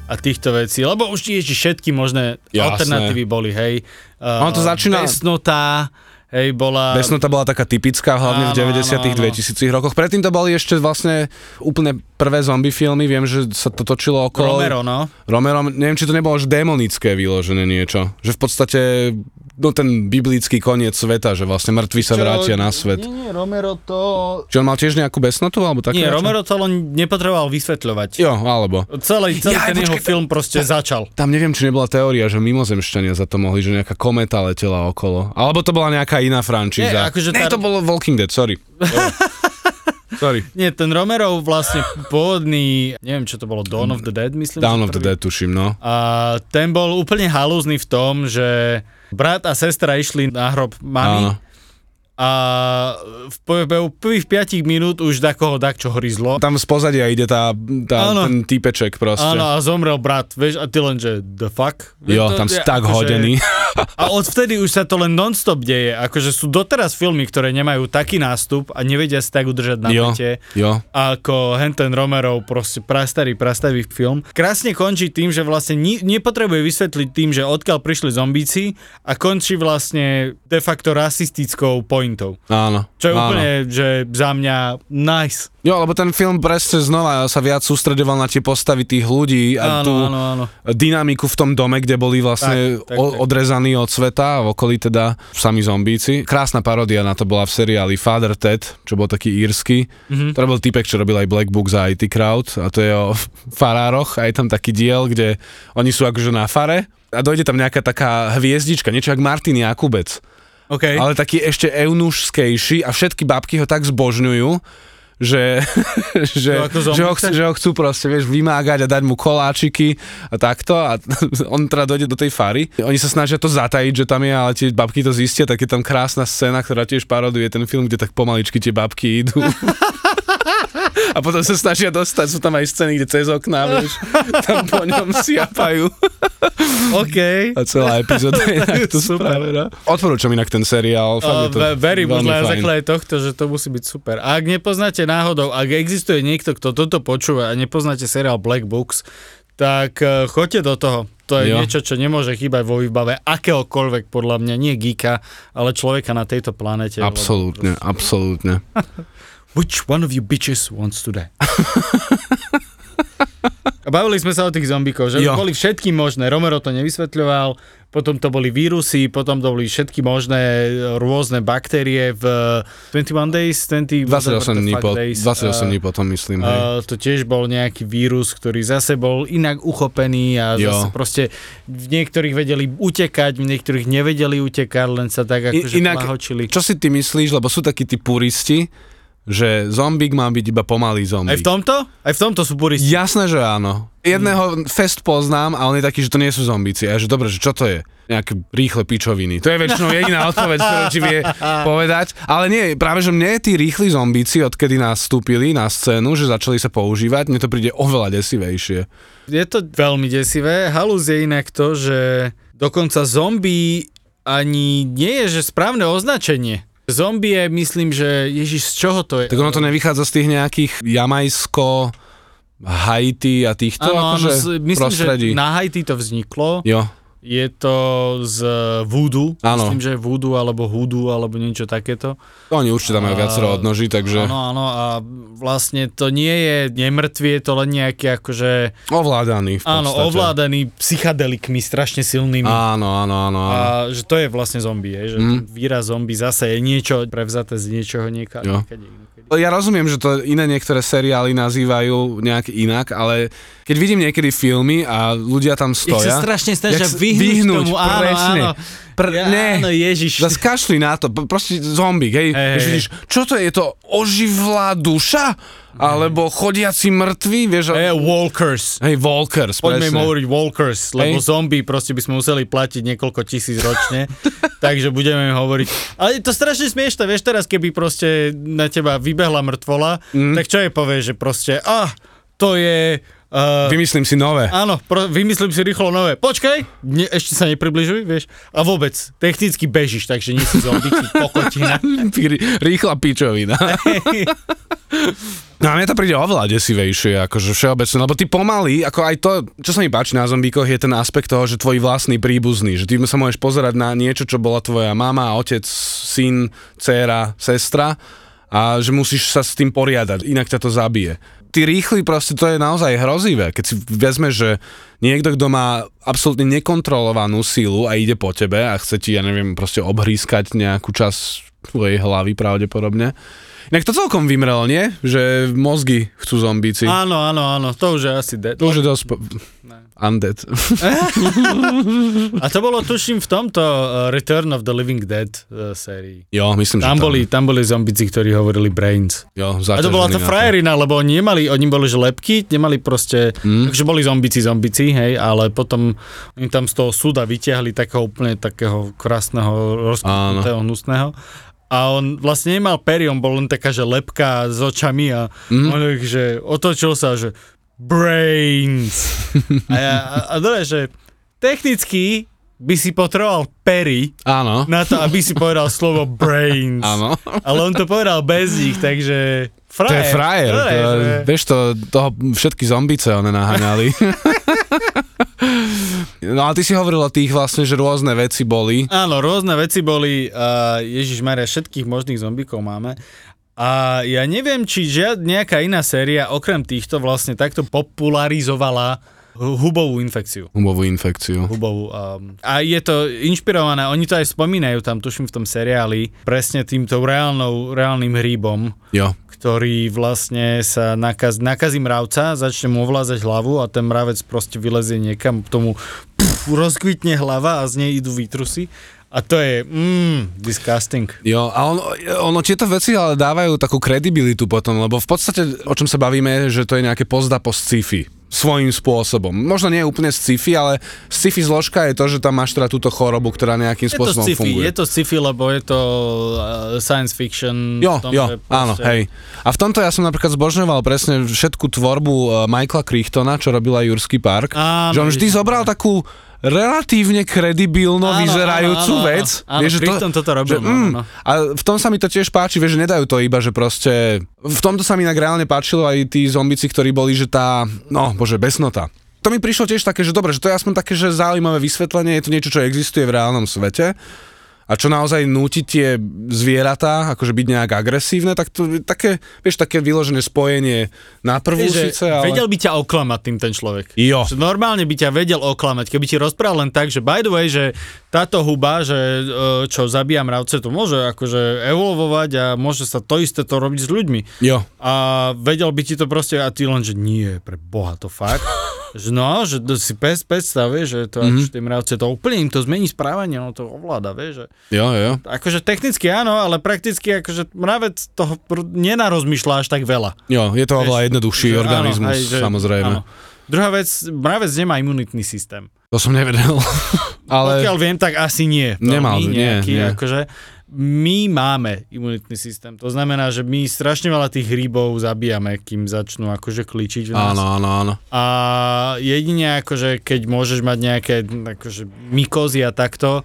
a týchto vecí, lebo už tiež všetky možné Jasné. alternatívy boli, hej. Uh, Ono to začína- Besnotá, hej, bola... Besnota bola taká typická, hlavne v Áno, 90 áno, áno. 2000 rokoch. Predtým to boli ešte vlastne úplne prvé zombie filmy, viem, že sa to točilo okolo... Romero, no. Romero, neviem, či to nebolo už démonické vyložené niečo. Že v podstate, no ten biblický koniec sveta, že vlastne mŕtvi sa vrátia na svet. Nie, nie, Romero to... Či on mal tiež nejakú besnotu, alebo také? Nie? Romero to len nepotreboval vysvetľovať. Jo, alebo. Celý, celý Jaj, ten jeho počkaj, film proste začal. Tam neviem, či nebola teória, že mimozemšťania za to mohli, že nejaká kometa letela okolo. Alebo to bola nejaká iná Nie, frančíza. akože ne, tá- to bolo Walking Dead, sorry. Sorry. Nie, ten Romerov vlastne pôvodný, neviem čo to bolo, Dawn of the Dead, myslím. Down že of the prvý. Dead, tuším, no. A ten bol úplne halúzny v tom, že brat a sestra išli na hrob mami Áno. A v priebehu prvých 5 minút už da koho dak čo hryzlo. Tam z pozadia ide tá, tá ten týpeček proste. Áno, a zomrel brat, vieš, a ty len, že the fuck? Jo, to tam si tak akože- hodený. A odvtedy už sa to len non-stop deje. Akože sú doteraz filmy, ktoré nemajú taký nástup a nevedia si tak udržať na Jo, pete. jo. ako Henten Romerov, proste prastarý, prastavý film. Krásne končí tým, že vlastne ni- nepotrebuje vysvetliť tým, že odkiaľ prišli zombíci a končí vlastne de facto rasistickou pointou. Áno. Čo je áno. úplne, že za mňa nice. Jo, lebo ten film presne znova sa viac sústredoval na tie postavy tých ľudí a Áno, tú áno, áno. dynamiku v tom dome, kde boli vlastne Tak, tak, o- odrezaní od sveta a v okolí teda sami zombíci. Krásna paródia na to bola v seriáli Father Ted, čo bol taký írsky. Mhm. Mm-hmm. To bol typek, čo robil aj Black Book za IT Crowd a to je o farároch a je tam taký diel, kde oni sú akože na fare a dojde tam nejaká taká hviezdička, niečo jak Martin Jakubec OK. ale taký ešte eunušskejší a všetky babky ho tak zbožňujú, že, že, že, ho, zombice? chc- že ho chcú proste, vieš, vymágať a dať mu koláčiky a takto a on teda dojde do tej fary. Oni sa snažia to zatajiť, že tam je, ale tie babky to zistia, tak je tam krásna scéna, ktorá tiež paroduje ten film, kde tak pomaličky tie babky idú. A potom sa snažia dostať, sú tam aj scény, kde cez okná, vieš, tam po ňom siapajú. OK. A celá epizóda je takto Super. spravená. Odporúčam inak ten seriál, fakt je to verím na základe tohto, že to musí byť super. A ak nepoznáte náhodou, ak existuje niekto, kto toto počúva a nepoznáte seriál Black Books, tak uh, choďte do toho. To je Jo. niečo, čo nemôže chýbať vo výbave akéhokoľvek, podľa mňa, nie geeka, ale človeka na tejto planete. Absolútne, absolútne. Which one of you bitches wants to die? A bavili sme sa o tých zombíkov, že Jo. boli všetky možné. Romero to nevysvetľoval, potom to boli vírusy, potom to boli všetky možné rôzne baktérie v 21 days, 20, 28 dní, po, days. 28 dní potom myslím. Uh, to tiež bol nejaký vírus, ktorý zase bol inak uchopený a Jo. zase proste v niektorých vedeli utekať, v niektorých nevedeli utekať, len sa tak akože inak- plahočili. Čo si ty myslíš, lebo sú takí tí puristi, že zombík má byť iba pomalý Aj zombík. v tomto? Aj v tomto sú puristi. Jasné, že áno. Jedného fest poznám a on je taký, že to nie sú zombíci. A že dobre, že čo to je? Nejaké rýchle pičoviny. To je väčšinou jediná odpoveď, ktorú ti vie povedať. Ale nie, práve že mne tí rýchli zombíci, odkedy nastúpili na scénu, že začali sa používať, mne to príde oveľa desivejšie. Je to veľmi desivé. Halus je inak to, že dokonca zombie ani nie je, že správne označenie. Zombie je, myslím, že Ježiš, z čoho to je? Tak ono to nevychádza z tých nejakých Jamajsko, Haiti a týchto áno, akože myslím, prostredí. že na Haiti to vzniklo. Jo, Je to z voodoo. Áno. Myslím, že voodoo alebo hoodoo alebo niečo takéto. oni určite tam majú viacero odnoží, takže Áno, áno a vlastne to nie je nemrtvý, je to len nejaký akože, ovládaný v podstate. áno, ovládaný psychadelikmi strašne silnými. Áno, áno, áno, áno. A že to je vlastne zombie, je, že Mm. výraz zombie zase je niečo prevzaté z niečoho nieka, Jo. niekade inokedy. Ja rozumiem, že to iné niektoré seriály nazývajú nejak inak, ale keď vidím niekedy filmy a ľudia tam Ich stoja... sa strašne snažia jak sa vyhnúť, tomu, áno, presne. áno. Pr- Ja, ne. áno, Ježiš. Zas kašli na to, proste zombík, hej. Hej. vidíš, čo to je, je to oživlá duša? Alebo chodiaci mŕtvi, vieš? Hey, walkers. Hej, Walkers, Poďme im presne. hovoriť walkers, lebo Hej. zombie proste by sme museli platiť niekoľko tisíc ročne, takže budeme im hovoriť. Ale je to strašne smiešne, vieš teraz, keby proste na teba vybehla mŕtvola, mm. tak čo je povieš, že proste, ah, to je... Uh, Vymyslím si nové. Áno, pro, vymyslím si rýchlo nové. Počkaj, ne, ešte sa nepribližuj, vieš. A vôbec, technicky bežíš, takže nie si zombie, ty kokotina. Rý- Rýchla pičovina. No a mne to príde oveľa desivejšie, akože všeobecne, lebo ty pomaly, ako aj to, čo sa mi páči na zombíkoch, je ten aspekt toho, že tvoj vlastný príbuzný, že ty sa môžeš pozerať na niečo, čo bola tvoja mama, otec, syn, dcéra, sestra a že musíš sa s tým poriadať, inak ťa to zabije. Ty rýchli proste, to je naozaj hrozivé, keď si vezme, že niekto, kto má absolútne nekontrolovanú sílu a ide po tebe a chce ti, ja neviem, proste obhrískať nejakú časť tvojej hlavy pravdepodobne, Inak to celkom vymrel, nie? Že mozgy chcú zombíci. Áno, áno, áno, to už je asi dead. To už je dosť... po- Undead. A to bolo tuším v tomto uh, Return of the Living Dead uh, sérii. jo, myslím, Tam že boli, tam boli zombici, ktorí hovorili Brains. Jo, A to bola na frajerina, lebo oni nemali, oni boli že lepky, nemali proste, mm. takže boli zombici, zombici, hej, ale potom oni tam z toho súda vyťahli takého úplne takého krásneho, rozkutého, hnusného. A on vlastne nemal pery, on bol len taká, že lepka s očami a mm. on že otočil sa, že brains. a ja, a, a dobre, že technicky by si potreboval pery Áno, na to, aby si povedal slovo brains. áno. Ale on to povedal bez nich, takže frajer. To je frajer. Dobre, To, že- vieš to, toho všetky zombice one naháňali. no a ty si hovoril o tých vlastne, že rôzne veci boli. Áno, rôzne veci boli, uh, Ježiš Maria, všetkých možných zombikov máme. A ja neviem, či žiad nejaká iná séria okrem týchto vlastne takto popularizovala hu- hubovú infekciu. Hubovú infekciu. Hubovú. Um, a je to inšpirované, oni to aj spomínajú tam, tuším v tom seriáli, presne týmto reálnou, reálnym hríbom, Jo. ktorý vlastne sa nakaz, nakazí mravca, začne mu ovlázať hlavu a ten mravec proste vylezie niekam, k tomu pff, rozkvitne hlava a z nej idú výtrusy. A to je, mm, disgusting. Jo, a on, ono tieto veci ale dávajú takú kredibilitu potom, lebo v podstate, o čom sa bavíme, že to je nejaké pozda po sci-fi svojím spôsobom. Možno nie úplne sci-fi, ale sci-fi zložka je to, že tam máš teda túto chorobu, ktorá nejakým Je to spôsobom sci-fi, funguje. je to sci-fi, lebo je to uh, science fiction. Jo, tom, jo, že áno, proste- hej. A v tomto ja som napríklad zbožňoval presne všetku tvorbu uh, Michaela Crichtona, čo robila Jurský park. Áno, že on vždy zobral takú relatívne kredibilno Áno, vyzerajúcu áno, áno, vec. áno, áno, Crichton toto robil, že, mm, no. A v tom sa mi to tiež páči, vieš, že nedajú to iba, že proste... V tomto sa mi inak reálne páčilo aj tí zombici, ktorí boli, že tá... No, bože, besnota. To mi prišlo tiež také, že dobre, že to je aspoň také, že zaujímavé vysvetlenie, je to niečo, čo existuje v reálnom svete a čo naozaj núti tie zvieratá, akože byť nejak agresívne, tak to také, vieš, také vyložené spojenie na prvú Vieš, síce, ale... Vedel by ťa oklamať tým ten človek. Jo. Že normálne by ťa vedel oklamať, keby ti rozprával len tak, že by the way, že táto huba, že e, čo zabíja mravce, to môže akože evolvovať a môže sa to isté to robiť s ľuďmi. Jo. A vedel by ti to proste, a ty len, že nie, pre boha to fakt. že no, že to si pes, predstav, vieš, že to, mm-hmm. tie mravce, to úplne im to zmení správanie, no to ovláda, vieš, že Jo, jo. akože technicky áno, ale prakticky akože mravec toho nenarozmyšľa až tak veľa. Jo, je to oveľa jednoduchší Že áno, organizmus, hej, že- samozrejme. áno. Druhá vec, mravec nemá imunitný systém. To som nevedel. Ale... Pokiaľ viem, tak asi nie. Nemal, nie, nejaký, nie. Akože, my máme imunitný systém. To znamená, že my strašne veľa tých hríbov zabíjame, kým začnú akože kličiť v nás. áno, áno, áno. A jedine akože, keď môžeš mať nejaké akože, mykozy a takto,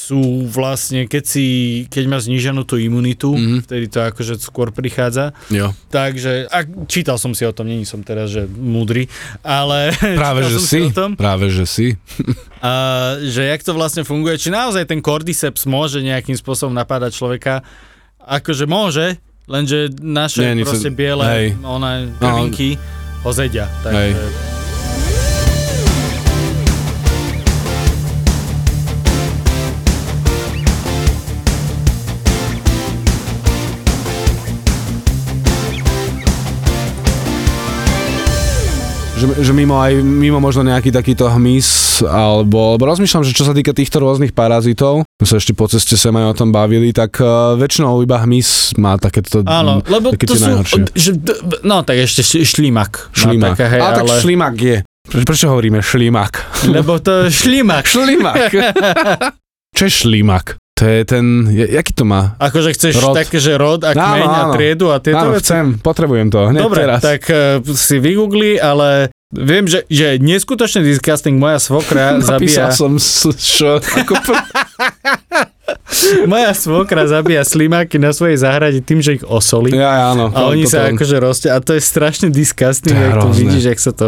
sú vlastne, keď si, keď má zníženú tú imunitu, Mhm. mm-hmm. vtedy to akože skôr prichádza. Jo. Takže, a čítal som si o tom, není som teraz, že múdry, ale Práve, že som si. o tom, Práve, že si. a, že jak to vlastne funguje, či naozaj ten cordyceps môže nejakým spôsobom napádať človeka, akože môže, lenže naše Nie, nič sa- proste biele, hej. one No. krvinky ho zedia. Hej. Že, že mimo aj, mimo možno nejaký takýto hmyz, alebo, alebo rozmýšľam, že čo sa týka týchto rôznych parazitov, my sa ešte po ceste sem aj o tom bavili, tak uh, väčšinou iba hmyz má takéto Áno, lebo také to sú, najhoršie. že, no tak ešte šlimak. Šlimak. Má také, hej, ale, tak ale, šlimak je. Pre, prečo hovoríme šlimak? lebo to je šlimak. šlimak. čo je šlimak? To je ten, jaký to má? Akože chceš Rod. také, že rod a Áno, kmeň a áno. triedu a tieto Áno, veci. chcem, potrebujem to, hneď Dobre, teraz. tak uh, si vygoogli, ale viem, že, že neskutočne disgusting moja svokra zabíja, Napísal som, čo, ako moja svokra zabíja slimáky na svojej záhrade tým, že ich osolí. ja, áno. A oni sa akože rostia a to je strašne disgusting, jak to vidíš, jak sa to...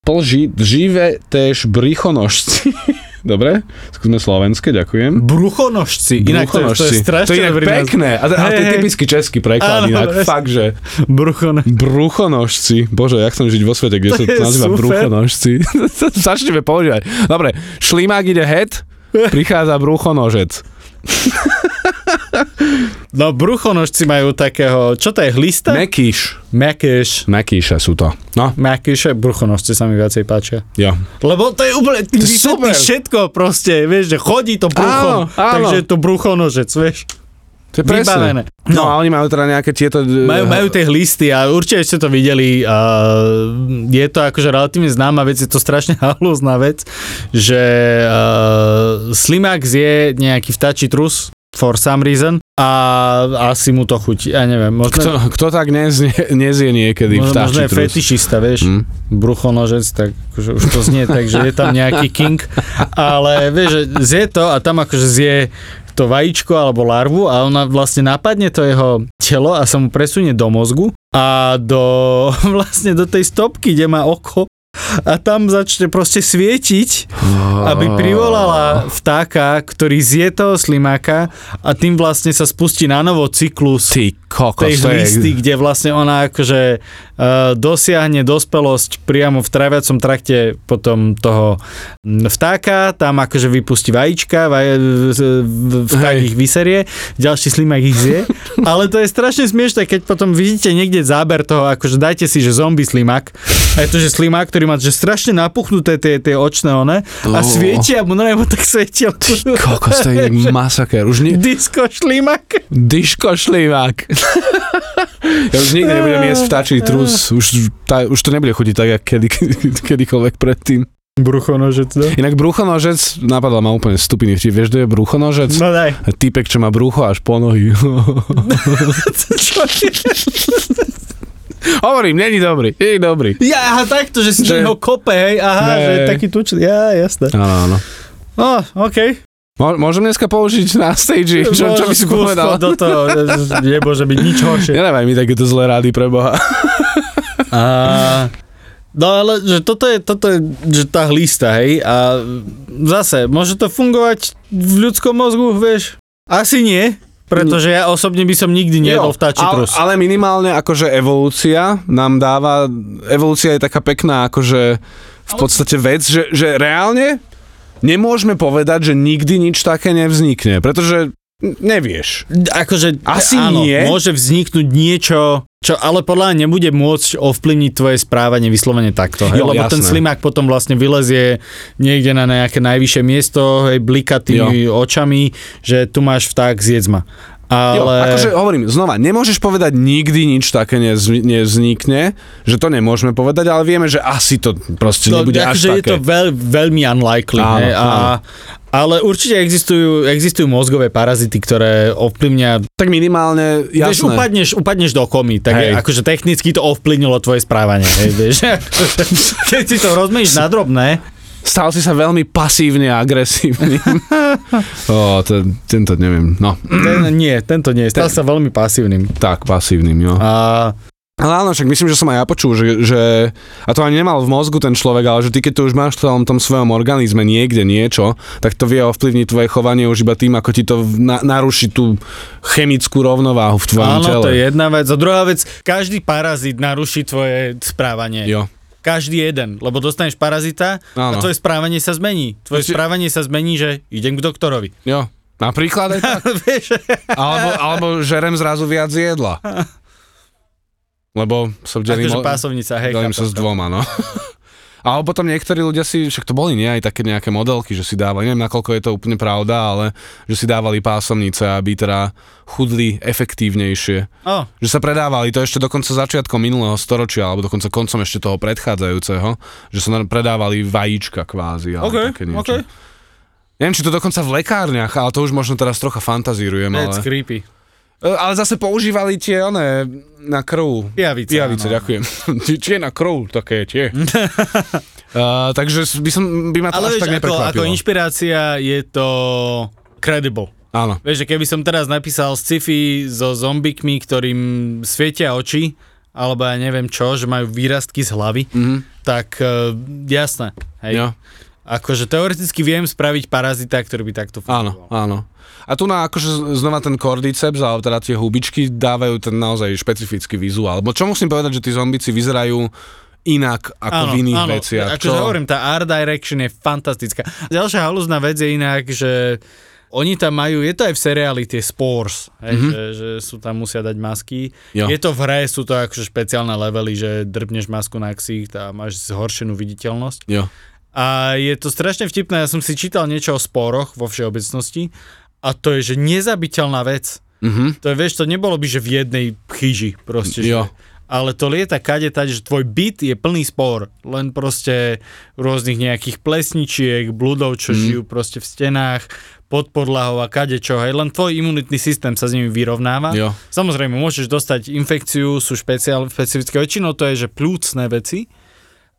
Plži, živé též brichonožci. Dobre, skúsme slovenské, ďakujem. Bruchonožci. Inak to, je- to je Bruchonožci. strašne to je dobrý pekné. A, a to je Hej, hej. typický český preklad Áno, inak. vieš. Fakt, že Bruchon... bruchonožci. Bože, ja chcem žiť vo svete, kde To sa je to nazýva super. bruchonožci. Začneme používať. Dobre, šlimák ide head, prichádza bruchonožec. No bruchonožci majú takého, čo to je, hlista? Mekíš. Mekeš. Mekíše sú to. No, Mekíše, bruchonožci sa mi viacej páčia. jo. Lebo to je úplne, ty To super. všetko proste, vieš, že chodí to Áno, áno. takže je to bruchonožec, vieš. To je Vybavené. presne. No, a oni majú teda nejaké tieto... Majú, majú tie hlisty a určite ste to videli. A je to akože relatívne známa vec, je to strašne halúzna vec, že uh, Slimax je nejaký vtáči trus for some reason a asi mu to chutí, ja neviem, možno, Kto, kto tak nezie, nezie niekedy možno, možno vtáči je trus? fetišista, vieš, Hm. bruchonožec, tak akože už to znie tak, že je tam nejaký king, ale vieš, že zje to a tam akože zje to vajíčko alebo larvu a ona vlastne napadne to jeho telo a sa mu presunie do mozgu a do vlastne do tej stopky, kde má oko a tam začne proste svietiť, aby privolala vtáka, ktorý zje toho slimáka a tým vlastne sa spustí na novo cyklus Ty kokos, tej hlisty, kde vlastne ona akože uh, dosiahne dospelosť priamo v traviacom trakte potom toho mm, vtáka, tam akože vypustí vajíčka, vaj, v- v- vták Hej. ich vyserie, ďalší slimak ich zje, ale to je strašne smiešne, keď potom vidíte niekde záber toho, akože dajte si, že zombie slimak, a je to, že slimak, ktorý má že strašne napuchnuté tie, tie očné one a Oh. svietia mu, no nebo tak svietia. Kokos, to je masaker. Už ni... Disko šlimak. Dyško šlivák. ja už nikdy nebudem jesť vtáčí trus. Už, tá, už to nebude chutiť tak, jak kedy, kedykoľvek predtým. Bruchonožec, no? Inak bruchonožec, napadla ma úplne stupidný vtip. Vieš, kto je bruchonožec? No daj. Týpek, čo má brucho až po nohy. Čo je? Hovorím, není dobrý, není dobrý. Ja, aha, takto, že si Že- neho kope, hej, aha, Ne. že je taký tučný, ja, jasné. Áno, áno. No. Mô- Môžem dneska použiť na stage, čo, čo by si povedal? Do toho, nemôže byť nič horšie. Nedávaj mi takéto zlé rády pre Boha. A, no ale, že toto je, toto je, že tá hlista, hej, a zase, môže to fungovať v ľudskom mozgu, vieš? Asi nie, pretože ja osobne by som nikdy nejedol vtáči ale, trus. ale minimálne akože evolúcia nám dáva, evolúcia je taká pekná akože v podstate vec, že, že reálne nemôžeme povedať, že nikdy nič také nevznikne, pretože nevieš. Akože, Asi áno, nie. môže vzniknúť niečo, čo ale podľa mňa nebude môcť ovplyvniť tvoje správanie vyslovene takto. Hej? Jo, Lebo ten jasné. slimák potom vlastne vylezie niekde na nejaké najvyššie miesto, hej, blika tými očami, že tu máš vták, zjedz ma. Ale... Jo, akože hovorím, znova, nemôžeš povedať nikdy nič také nez, nevznikne, že to nemôžeme povedať, ale vieme, že asi to proste to, nebude až akože je také. to veľ, veľmi unlikely. Áno, hej? A, áno. ale určite existujú, existujú mozgové parazity, ktoré ovplyvňa... Tak minimálne, Vieš, jasné. upadneš, upadneš do komy, tak je, Hej. akože technicky to ovplyvnilo tvoje správanie. Hej, vieš? Keď si to rozmeníš na drobné, Stal si sa veľmi pasívne a agresívny. o, to, tento neviem, no. ten, nie, tento nie, stal sa veľmi pasívnym. Tak, pasívnym, jo. A Ale áno, však myslím, že som aj ja počul, že, že a to ani nemal v mozgu ten človek, ale že ty keď to už máš v celom tom svojom organizme niekde niečo, tak to vie ovplyvniť tvoje chovanie už iba tým, ako ti to na, naruší tú chemickú rovnováhu v tvojom áno, tele. to je jedna vec. A druhá vec, každý parazit naruší tvoje správanie. Jo. Každý jeden, lebo dostaneš parazita a Áno. tvoje správanie sa zmení. Tvoje Či- správanie sa zmení, že idem k doktorovi. Jo. Napríklad aj tak. Alebo, alebo žerem zrazu viac jedla. Lebo som delím, Akože pásovnica, hej. delím sa s dvoma, no. Alebo potom niektorí ľudia si, však to boli nie aj také nejaké modelky, že si dávali, neviem nakoľko je to úplne pravda, ale že si dávali pásomnice, aby teda chudli efektívnejšie. O, Že sa predávali, to ešte dokonca začiatkom minulého storočia, alebo dokonca koncom ešte toho predchádzajúceho, že sa predávali vajíčka kvázi, alebo OK, také niečo. OK. Neviem, či to dokonca v lekárniach, ale to už možno teraz trocha fantazírujem, ale... That's creepy. E, Ale zase používali tie, one, na krv. Pijavice, Pijavice, áno. ďakujem. je na krv, také tie. uh, takže by, som, by ma to Ale až vieš, tak ako, ako inšpirácia je to credible. Áno. Vieš, že keby som teraz napísal sci-fi so zombikmi, ktorým svietia oči, alebo ja neviem čo, že majú výrastky z hlavy, Mhm. tak uh, jasné. Hej. Jo. Akože teoreticky viem spraviť parazita, ktorý by takto Áno, fungoval. áno. A tu na akože znova ten cordyceps, alebo teda tie hubičky dávajú ten naozaj špecifický vizuál. Lebo čo musím povedať, že tí zombici vyzerajú inak ako v iných veciach. Akože hovorím, tá art direction je fantastická. Ďalšia halúzna vec je inak, že Oni tam majú, je to aj v seriáli tie spores, hej, mm-hmm. že, že sú tam musia dať masky. Jo. Je to v hre, sú to akože špeciálne levely, že drbneš masku na ksicht a máš zhoršenú viditeľnosť. Jo. A je to strašne vtipné, ja som si čítal niečo o sporoch vo všeobecnosti a to je, že nezabiteľná vec. Mhm. To je, vieš, to nebolo by, že v jednej chyži proste. Jo. Že, ale to lieta kade tať, že tvoj byt je plný spor. Len proste rôznych nejakých plesničiek, bludov, čo Mhm. žijú proste v stenách, pod podlahou a kade čo. Hej. Len tvoj imunitný systém sa s nimi vyrovnáva. Jo. Samozrejme, môžeš dostať infekciu, sú špeciál, špecifické. Väčšinou to je, že plúcne veci.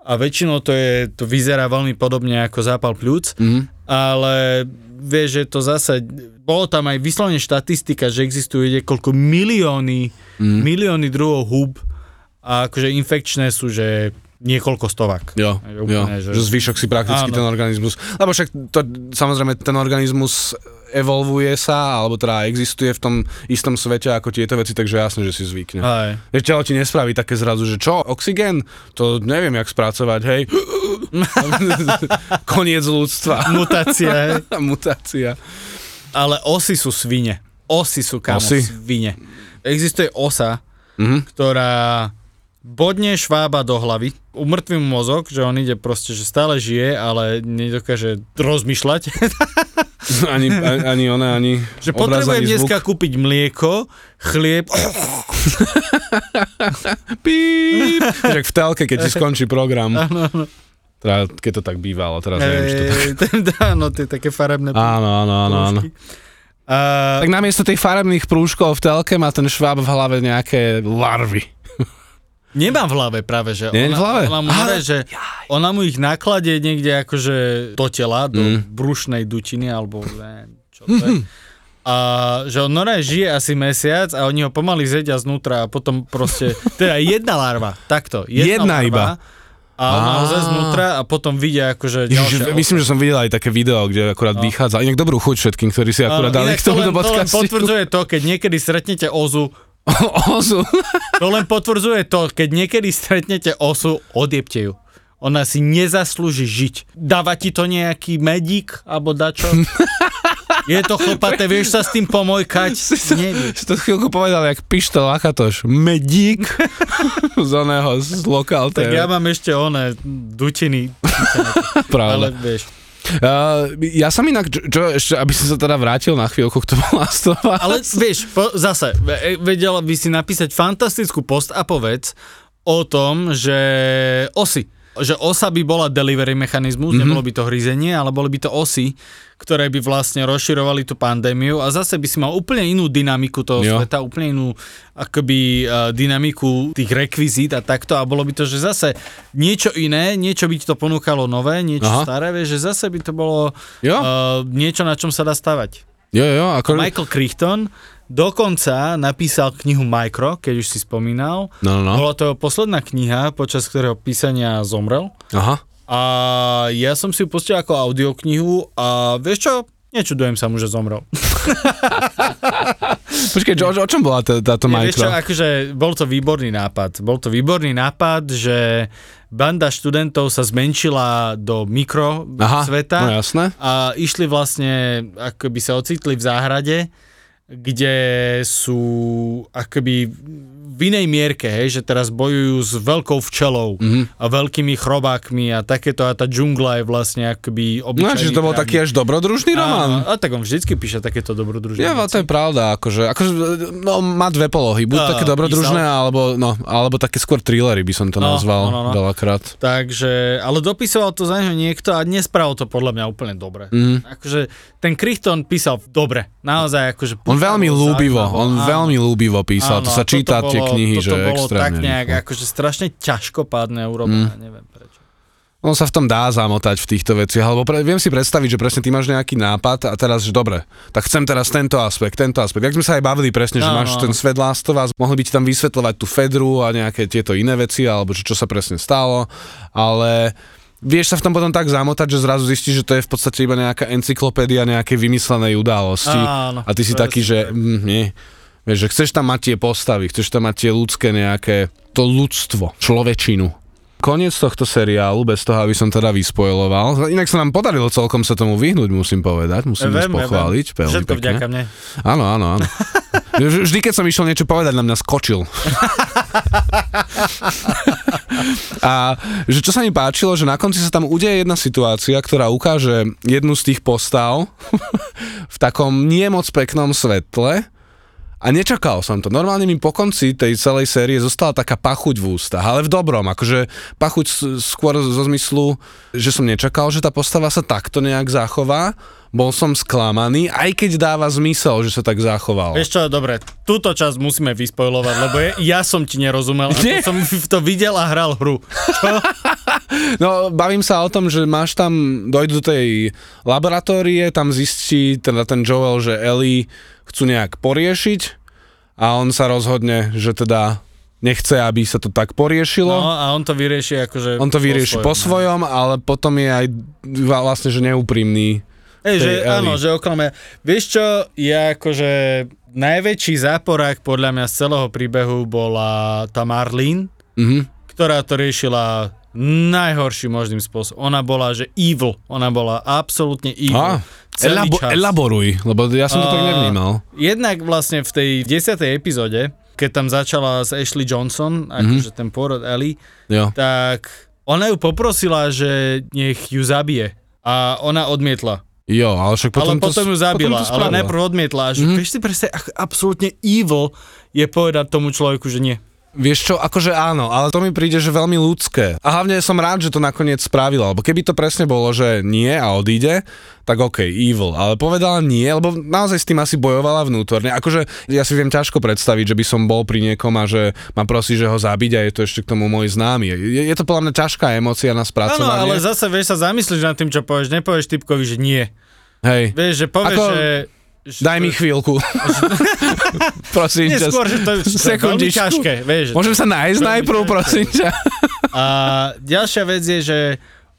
A väčšinou to, je, to vyzerá veľmi podobne ako zápal pľúc. Mhm. Ale vieš, že to zase, bolo tam aj vyslovene štatistika, že existuje niekoľko milióny, Mhm. milióny druhov húb a akože infekčné sú, že niekoľko stovák. Jo, jo, úplne, že... že- že zvyšok si prakticky Áno. ten organizmus, lebo však to, samozrejme ten organizmus evolvuje sa, alebo teda existuje v tom istom svete ako tieto veci, takže jasne, že si zvykne. Aj. Vieš, telo ti nespraví také zrazu, že čo, oxygén? To neviem, jak spracovať, hej. Koniec ľudstva. Mutácia, hej. Mutácia. Ale osy sú svine. Osy sú kamo Osy? svine. Existuje osa, Mhm. ktorá bodne švába do hlavy, umrtvý mu mozog, že on ide proste, že stále žije, ale nedokáže rozmýšľať. Ani, ani, ona, ani že potrebujem dneska zvuk. kúpiť mlieko, chlieb, Píp. Tak v telke, keď ti skončí program. Teda, keď to tak bývalo, teraz neviem, či to tak... Áno, tie také farebné Áno, áno, áno, áno. A, Tak namiesto tých farebných prúžkov v telke má ten šváb v hlave nejaké larvy. Nemám v hlave práve, že Nie ona, v hlave? Ona, mu, Ale- že ona mu ich nakladie niekde akože do tela, do Mm. brušnej dutiny, alebo neviem, čo to je. A že on normálne žije asi mesiac a oni ho pomaly zjedia znútra a potom proste, teda jedna larva, takto, jedna, Jedna larva, iba. A zje znútra a potom vidia akože Ježiš, ďalšia myslím, že som videl aj také video, kde akurát No. vychádza. Inak dobrú chuť všetkým, ktorí si akurát dali k tomuto to len, to len podcastu. potvrdzuje to, keď niekedy stretnete ozu, Ozu. to len potvrdzuje to, keď niekedy stretnete osu, odjebte ju. Ona si nezaslúži žiť. Dáva ti to nejaký medík, alebo dačo? Je to chlpaté, vieš sa s tým pomojkať? Nevieš. Si to chvíľku povedal, jak pištol Akatoš. Medík. z oného, z lokál Tak ja mám ešte oné dutiny, ale Pravda. vieš. Uh, ja som inak, čo, čo, ešte, aby som sa teda vrátil na chvíľku k tomu Last of Us. Ale vieš, po, zase, ve- vedela by si napísať fantastickú post a povedz o tom, že osy, že osa by bola delivery mechanizmus, mm-hmm. nebolo by to hryzenie, ale boli by to osy, ktoré by vlastne rozširovali tú pandémiu a zase by si mal úplne inú dynamiku toho Jo. sveta, úplne inú akoby uh, dynamiku tých rekvizít a takto a bolo by to, že zase niečo iné, niečo by ti to ponúkalo nové, niečo Aha. staré, vieš, že zase by to bolo Jo. uh, niečo, na čom sa dá stavať. Jo, jo, ako... Michael Crichton dokonca napísal knihu Micro, keď už si spomínal. No, no, no. Bola to posledná kniha, počas ktorého písania zomrel. Aha. A ja som si ju pustil ako audioknihu a vieš čo? Nečudujem sa mu, že zomrel. Počkej, čo, o čom bola tá, táto Nie, vieš čo, Micro? akože bol to výborný nápad. Bol to výborný nápad, že banda študentov sa zmenšila do mikro Aha, sveta. no jasné. a išli vlastne, akoby sa ocitli v záhrade, kde sú akoby v inej mierke, hej, že teraz bojujú s veľkou včelou Mhm. a veľkými chrobákmi a takéto a tá džungla je vlastne akoby No, obyčajný čiže to bol právnik. taký až dobrodružný román. Áno, a tak on vždycky píše takéto dobrodružné Ja, to je pravda, akože, akože, no má dve polohy, buď Á, také dobrodružné, písal. alebo, no, alebo také skôr thrillery by som to No, nazval no, no, no. veľakrát. Takže, ale dopisoval to za neho niekto a nespravil to podľa mňa úplne dobre. Mhm. Akože ten Crichton písal dobre, naozaj akože... On veľmi ľúbivo, on áno. veľmi ľúbivo písal, to sa číta tie bolo- knihy, že toto bolo extrémne. tak nejak, rýchlo. akože strašne ťažkopádne urobené, Mm. neviem prečo. On sa v tom dá zamotať v týchto veciach, alebo pre, viem si predstaviť, že presne ty máš nejaký nápad a teraz, že dobre, tak chcem teraz tento aspekt, tento aspekt. Jak sme sa aj bavili presne, že Áno, máš áno. ten svet Last of Us, mohli by ti tam vysvetľovať tú Fedru a nejaké tieto iné veci, alebo že čo sa presne stalo, ale vieš sa v tom potom tak zamotať, že zrazu zistíš, že to je v podstate iba nejaká encyklopédia nejakej vymyslenej udalosti Áno, a ty si presne taký, že mm, nie. Vieš, že chceš tam mať tie postavy, chceš tam mať tie ľudské nejaké, to ľudstvo, človečinu. koniec tohto seriálu, bez toho, aby som teda vyspojloval. Inak sa nám podarilo celkom sa tomu vyhnúť, musím povedať, musím vás pochváliť. Všetko pekne. vďaka mne. Áno, áno, áno. Vž- Vždy, keď som išiel niečo povedať, na mňa skočil. A že čo sa mi páčilo, že na konci sa tam udeje jedna situácia, ktorá ukáže jednu z tých postav v takom nie moc peknom svetle a nečakal som to. Normálne mi po konci tej celej série zostala taká pachuť v ústach, ale v dobrom, akože pachuť skôr zo zmyslu, že som nečakal, že tá postava sa takto nejak zachová. Bol som sklamaný, aj keď dáva zmysel, že sa tak zachoval. Vieš čo, dobre, túto časť musíme vyspojlovať, lebo ja, ja som ti nerozumel Nie. som to videl a hral hru. No, bavím sa o tom, že máš tam, dojdu do tej laboratórie, tam zistí teda ten Joel, že Ellie chcú nejak poriešiť a on sa rozhodne, že teda nechce, aby sa to tak poriešilo. No a on to vyrieši akože... on to vyrieši po svojom, svojom, ale potom je aj vlastne, že neúprimný. Hej, že tej áno, že oklame. Vieš čo, je akože najväčší záporák podľa mňa z celého príbehu bola tá Marlene, Mhm. ktorá to riešila najhorším možným spôsobom. Ona bola, že evil. Ona bola absolútne evil. Celý elabo- čas. elaboruj, lebo ja som to tak nevnímal. Jednak vlastne v tej 10. epizóde, keď tam začala s Ashley Johnson, akože ten pôrod Ellie, Jo. tak ona ju poprosila, že nech ju zabije. A ona odmietla. Jo, ale však potom, ale potom to, ju zabila, potom to ale najprv odmietla. Že, Mhm. mm-hmm. Vieš si ak absolútne evil je povedať tomu človeku, že nie. Vieš čo, akože áno, ale to mi príde, že veľmi ľudské. A hlavne som rád, že to nakoniec spravila, lebo keby to presne bolo, že nie a odíde, tak OK, evil. Ale povedala nie, lebo naozaj s tým asi bojovala vnútorne. Akože ja si viem ťažko predstaviť, že by som bol pri niekom a že ma prosí, že ho zabiť a je to ešte k tomu môj známy. Je, je to podľa mňa ťažká emócia na Áno, spracovanie. ale zase vieš sa zamyslíš nad tým, čo povieš. Nepovieš typkovi, že nie. Hej, Vieš, že povieš, Ako- že... že daj to- mi chvíľku. prosím ťa. skôr, že to, je veľmi ťažké. Vieš, že Môžem sa nájsť najprv, prosím ťa. A ďalšia vec je, že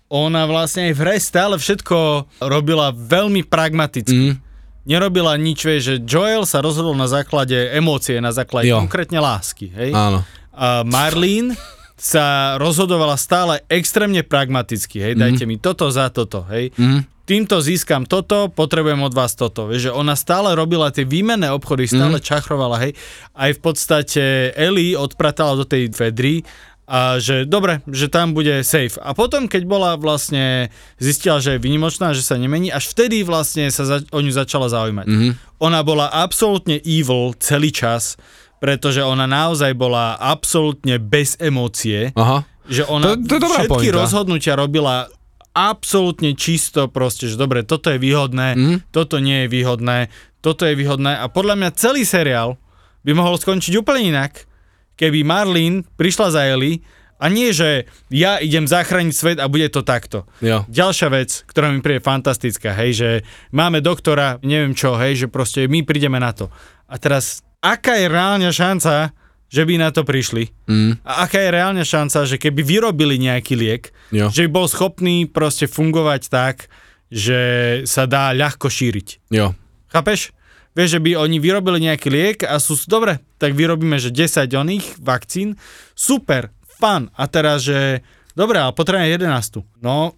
ona vlastne aj v hre stále všetko robila veľmi pragmaticky. Mm. Nerobila nič, vieš, že Joel sa rozhodol na základe emócie, na základe Jo. konkrétne lásky. Hej? Áno. A Marlene sa rozhodovala stále extrémne pragmaticky, hej, dajte mi toto za toto, hej. Mm. Týmto získam toto, potrebujem od vás toto. Vieš, že ona stále robila tie výmenné obchody, stále Mhm. čachrovala, hej. Aj v podstate Ellie odpratala do tej Fedry a že dobre, že tam bude safe. A potom, keď bola vlastne, zistila, že je vynimočná, že sa nemení, až vtedy vlastne sa za, o ňu začala zaujímať. Mhm. Ona bola absolútne evil celý čas, pretože ona naozaj bola absolútne bez emócie Aha. že ona To- to všetky pointa. rozhodnutia robila absolútne čisto proste, že dobre, toto je výhodné, Mhm. toto nie je výhodné, toto je výhodné a podľa mňa celý seriál by mohol skončiť úplne inak, keby Marlene prišla za Ellie a nie, že ja idem zachrániť svet a bude to takto. Jo. Ďalšia vec, ktorá mi príde fantastická, hej, že máme doktora, neviem čo, hej, že proste my prídeme na to. A teraz, aká je reálna šanca, že by na to prišli? Mm. A aká je reálna šanca, že keby vyrobili nejaký liek, Jo. že by bol schopný proste fungovať tak, že sa dá ľahko šíriť. Jo. Chápeš? Vieš, že by oni vyrobili nejaký liek a sú, dobre, tak vyrobíme, že 10 oných vakcín, super, fun. A teraz, že, dobre, ale potrebujeme 11. No,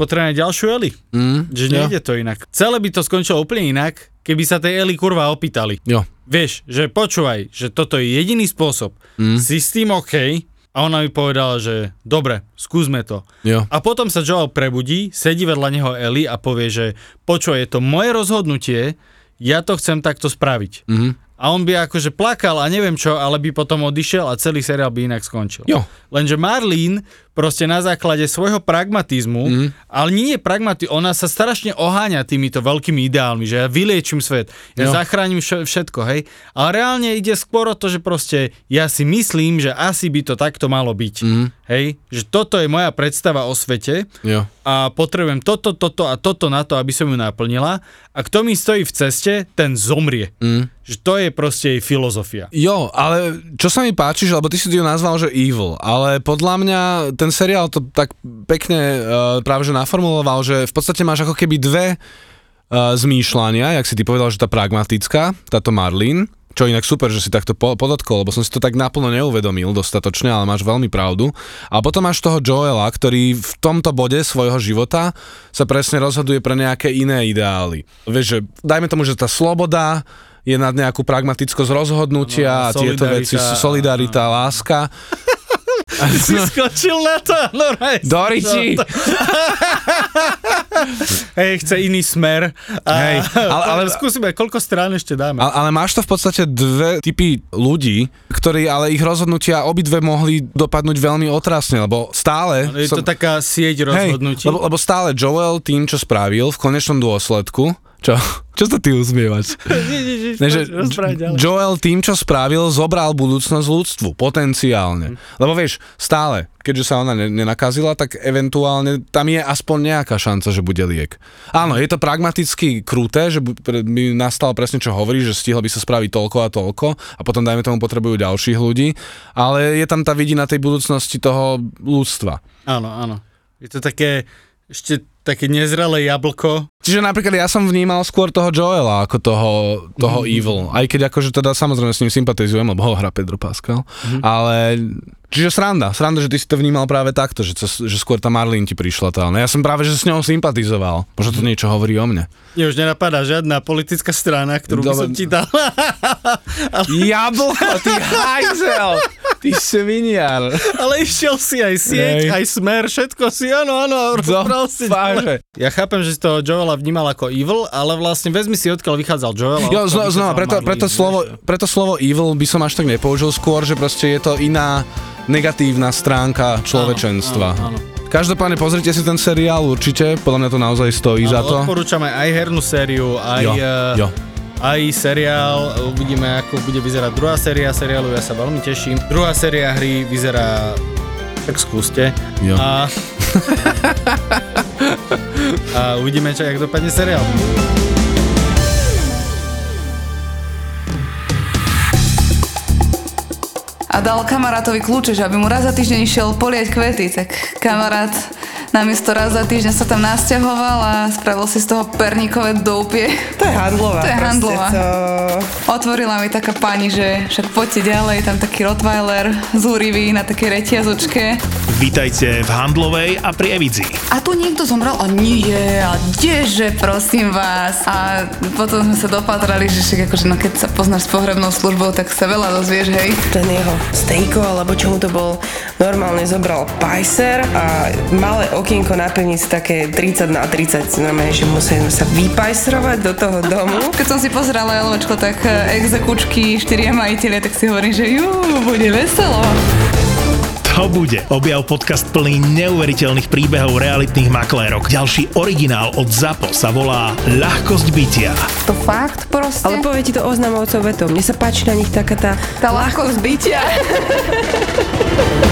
tak ďalšiu Eli. Mm. Že Jo. nejde to inak. Celé by to skončilo úplne inak, keby sa tej Eli kurva opýtali. Jo. Vieš, že počúvaj, že toto je jediný spôsob. Mm. Si s tým OK? A ona mi povedala, že dobre, skúsme to. Jo. A potom sa Joel prebudí, sedí vedľa neho Eli a povie, že počúvaj, je to moje rozhodnutie, ja to chcem takto spraviť. Mhm. A on by akože plakal a neviem čo, ale by potom odišiel a celý seriál by inak skončil. Jo. Lenže Marlene proste na základe svojho pragmatizmu, mm. ale nie je pragmati, ona sa strašne oháňa týmito veľkými ideálmi, že ja vyliečím svet, ja Jo. zachránim vš- všetko, hej. Ale reálne ide skôr o to, že proste ja si myslím, že asi by to takto malo byť. Mhm. Hej, že toto je moja predstava o svete Jo. a potrebujem toto, toto a toto na to, aby som ju naplnila a kto mi stojí v ceste, ten zomrie. Mm. Že to je proste jej filozofia. Jo, ale čo sa mi páči, že, lebo ty si ju nazval, že evil, ale podľa mňa ten seriál to tak pekne uh, práve že naformuloval, že v podstate máš ako keby dve uh, zmýšľania, jak si ty povedal, že tá pragmatická, táto Marlene, Čo inak super, že si takto po- podotkol, lebo som si to tak naplno neuvedomil dostatočne, ale máš veľmi pravdu. A potom máš toho Joela, ktorý v tomto bode svojho života sa presne rozhoduje pre nejaké iné ideály. Vieš, že dajme tomu, že tá sloboda je nad nejakú pragmatickosť rozhodnutia Áno, a tieto veci, solidarita, solidarita, láska. Si skočil na to, no raj, Doriči! No, to- Hej, chce iný smer. A, Hej, ale- ale- skúsime, koľko strán ešte dáme. Ale, ale máš to v podstate dve typy ľudí, ktorí ale ich rozhodnutia obidve mohli dopadnúť veľmi otrasne, lebo stále... je to taká sieť Hej, rozhodnutí. lebo, lebo stále Joel tým, čo spravil v konečnom dôsledku, čo? Čo sa ty usmievaš? Ne, že Joel tým, čo spravil, zobral budúcnosť ľudstvu, potenciálne. Lebo vieš, stále, keďže sa ona ne- nenakazila, tak eventuálne tam je aspoň nejaká šanca, že bude liek. Áno, je to pragmaticky kruté, že by nastalo presne, čo hovorí, že stihlo by sa spraviť toľko a toľko a potom, dajme tomu, potrebujú ďalších ľudí, ale je tam tá vidina tej budúcnosti toho ľudstva. Áno, áno. Je to také, ešte také nezrelé jablko. Čiže napríklad ja som vnímal skôr toho Joela ako toho, toho mm-hmm. evil. Aj keď akože teda samozrejme s ním sympatizujem, lebo ho hrá Pedro Pascal. Mm-hmm. Ale Čiže sranda, sranda, že ty si to vnímal práve takto, že, to, že skôr tá Marlin ti prišla tá. No ja som práve, že s ňou sympatizoval. Možno to niečo hovorí o mne. Mne už nenapadá žiadna politická strana, ktorú by som Dobre. ti dal. Jablko, ty hajzel! Ty sviniar. Ale išiel si aj sieť, Hej. aj smer, všetko si, áno, áno, rozpral si. Fáže. Ja chápem, že si toho Joela vnímal ako evil, ale vlastne vezmi si, odkiaľ vychádzal Joel. Jo, znova, znova preto, preto, slovo, preto slovo evil by som až tak nepoužil skôr, že proste je to iná negatívna stránka človečenstva. áno, áno. Každopádne pozrite si ten seriál určite, podľa mňa to naozaj stojí za to. Odporúčame aj hernú sériu, aj, Jo, eh, jo. aj seriál. Uvidíme, ako bude vyzerať druhá séria seriálu, ja sa veľmi teším. Druhá séria hry vyzerá... Tak skúste. Jo. A... a uvidíme, čo, jak dopadne seriál. A dal kamarátovi kľúče, že aby mu raz za týždeň išiel poliať kvety, tak kamarát namiesto raz za týždeň sa tam nasťahoval a spravil si z toho perníkové doupie. To je handlová. To je handlová. To... Otvorila mi taká pani, že však poďte ďalej, tam taký Rottweiler zúrivý na takej reťazočke. Vítajte v Handlovej a pri Evidzi. A tu niekto zomrel a nie, a kdeže, prosím vás. A potom sme sa dopatrali, že však akože, no keď sa poznáš s pohrebnou službou, tak sa veľa dozvieš, hej. Ten jeho stejko, alebo čo mu to bol, normálne zobral pajser a malé okienko na pivnici také 30 na 30, normálne, že musíme sa vypajsrovať do toho domu. Keď som si pozerala LVčko, tak e, exekučky, štyria majiteľia, tak si hovorím, že jú, bude veselo. To bude. Objav podcast plný neuveriteľných príbehov realitných maklérok. Ďalší originál od ZAPO sa volá Ľahkosť bytia. To fakt proste? Ale povie ti to oznamovcov vetom. Mne sa páči na nich taká tá... tá ľahkosť bytia.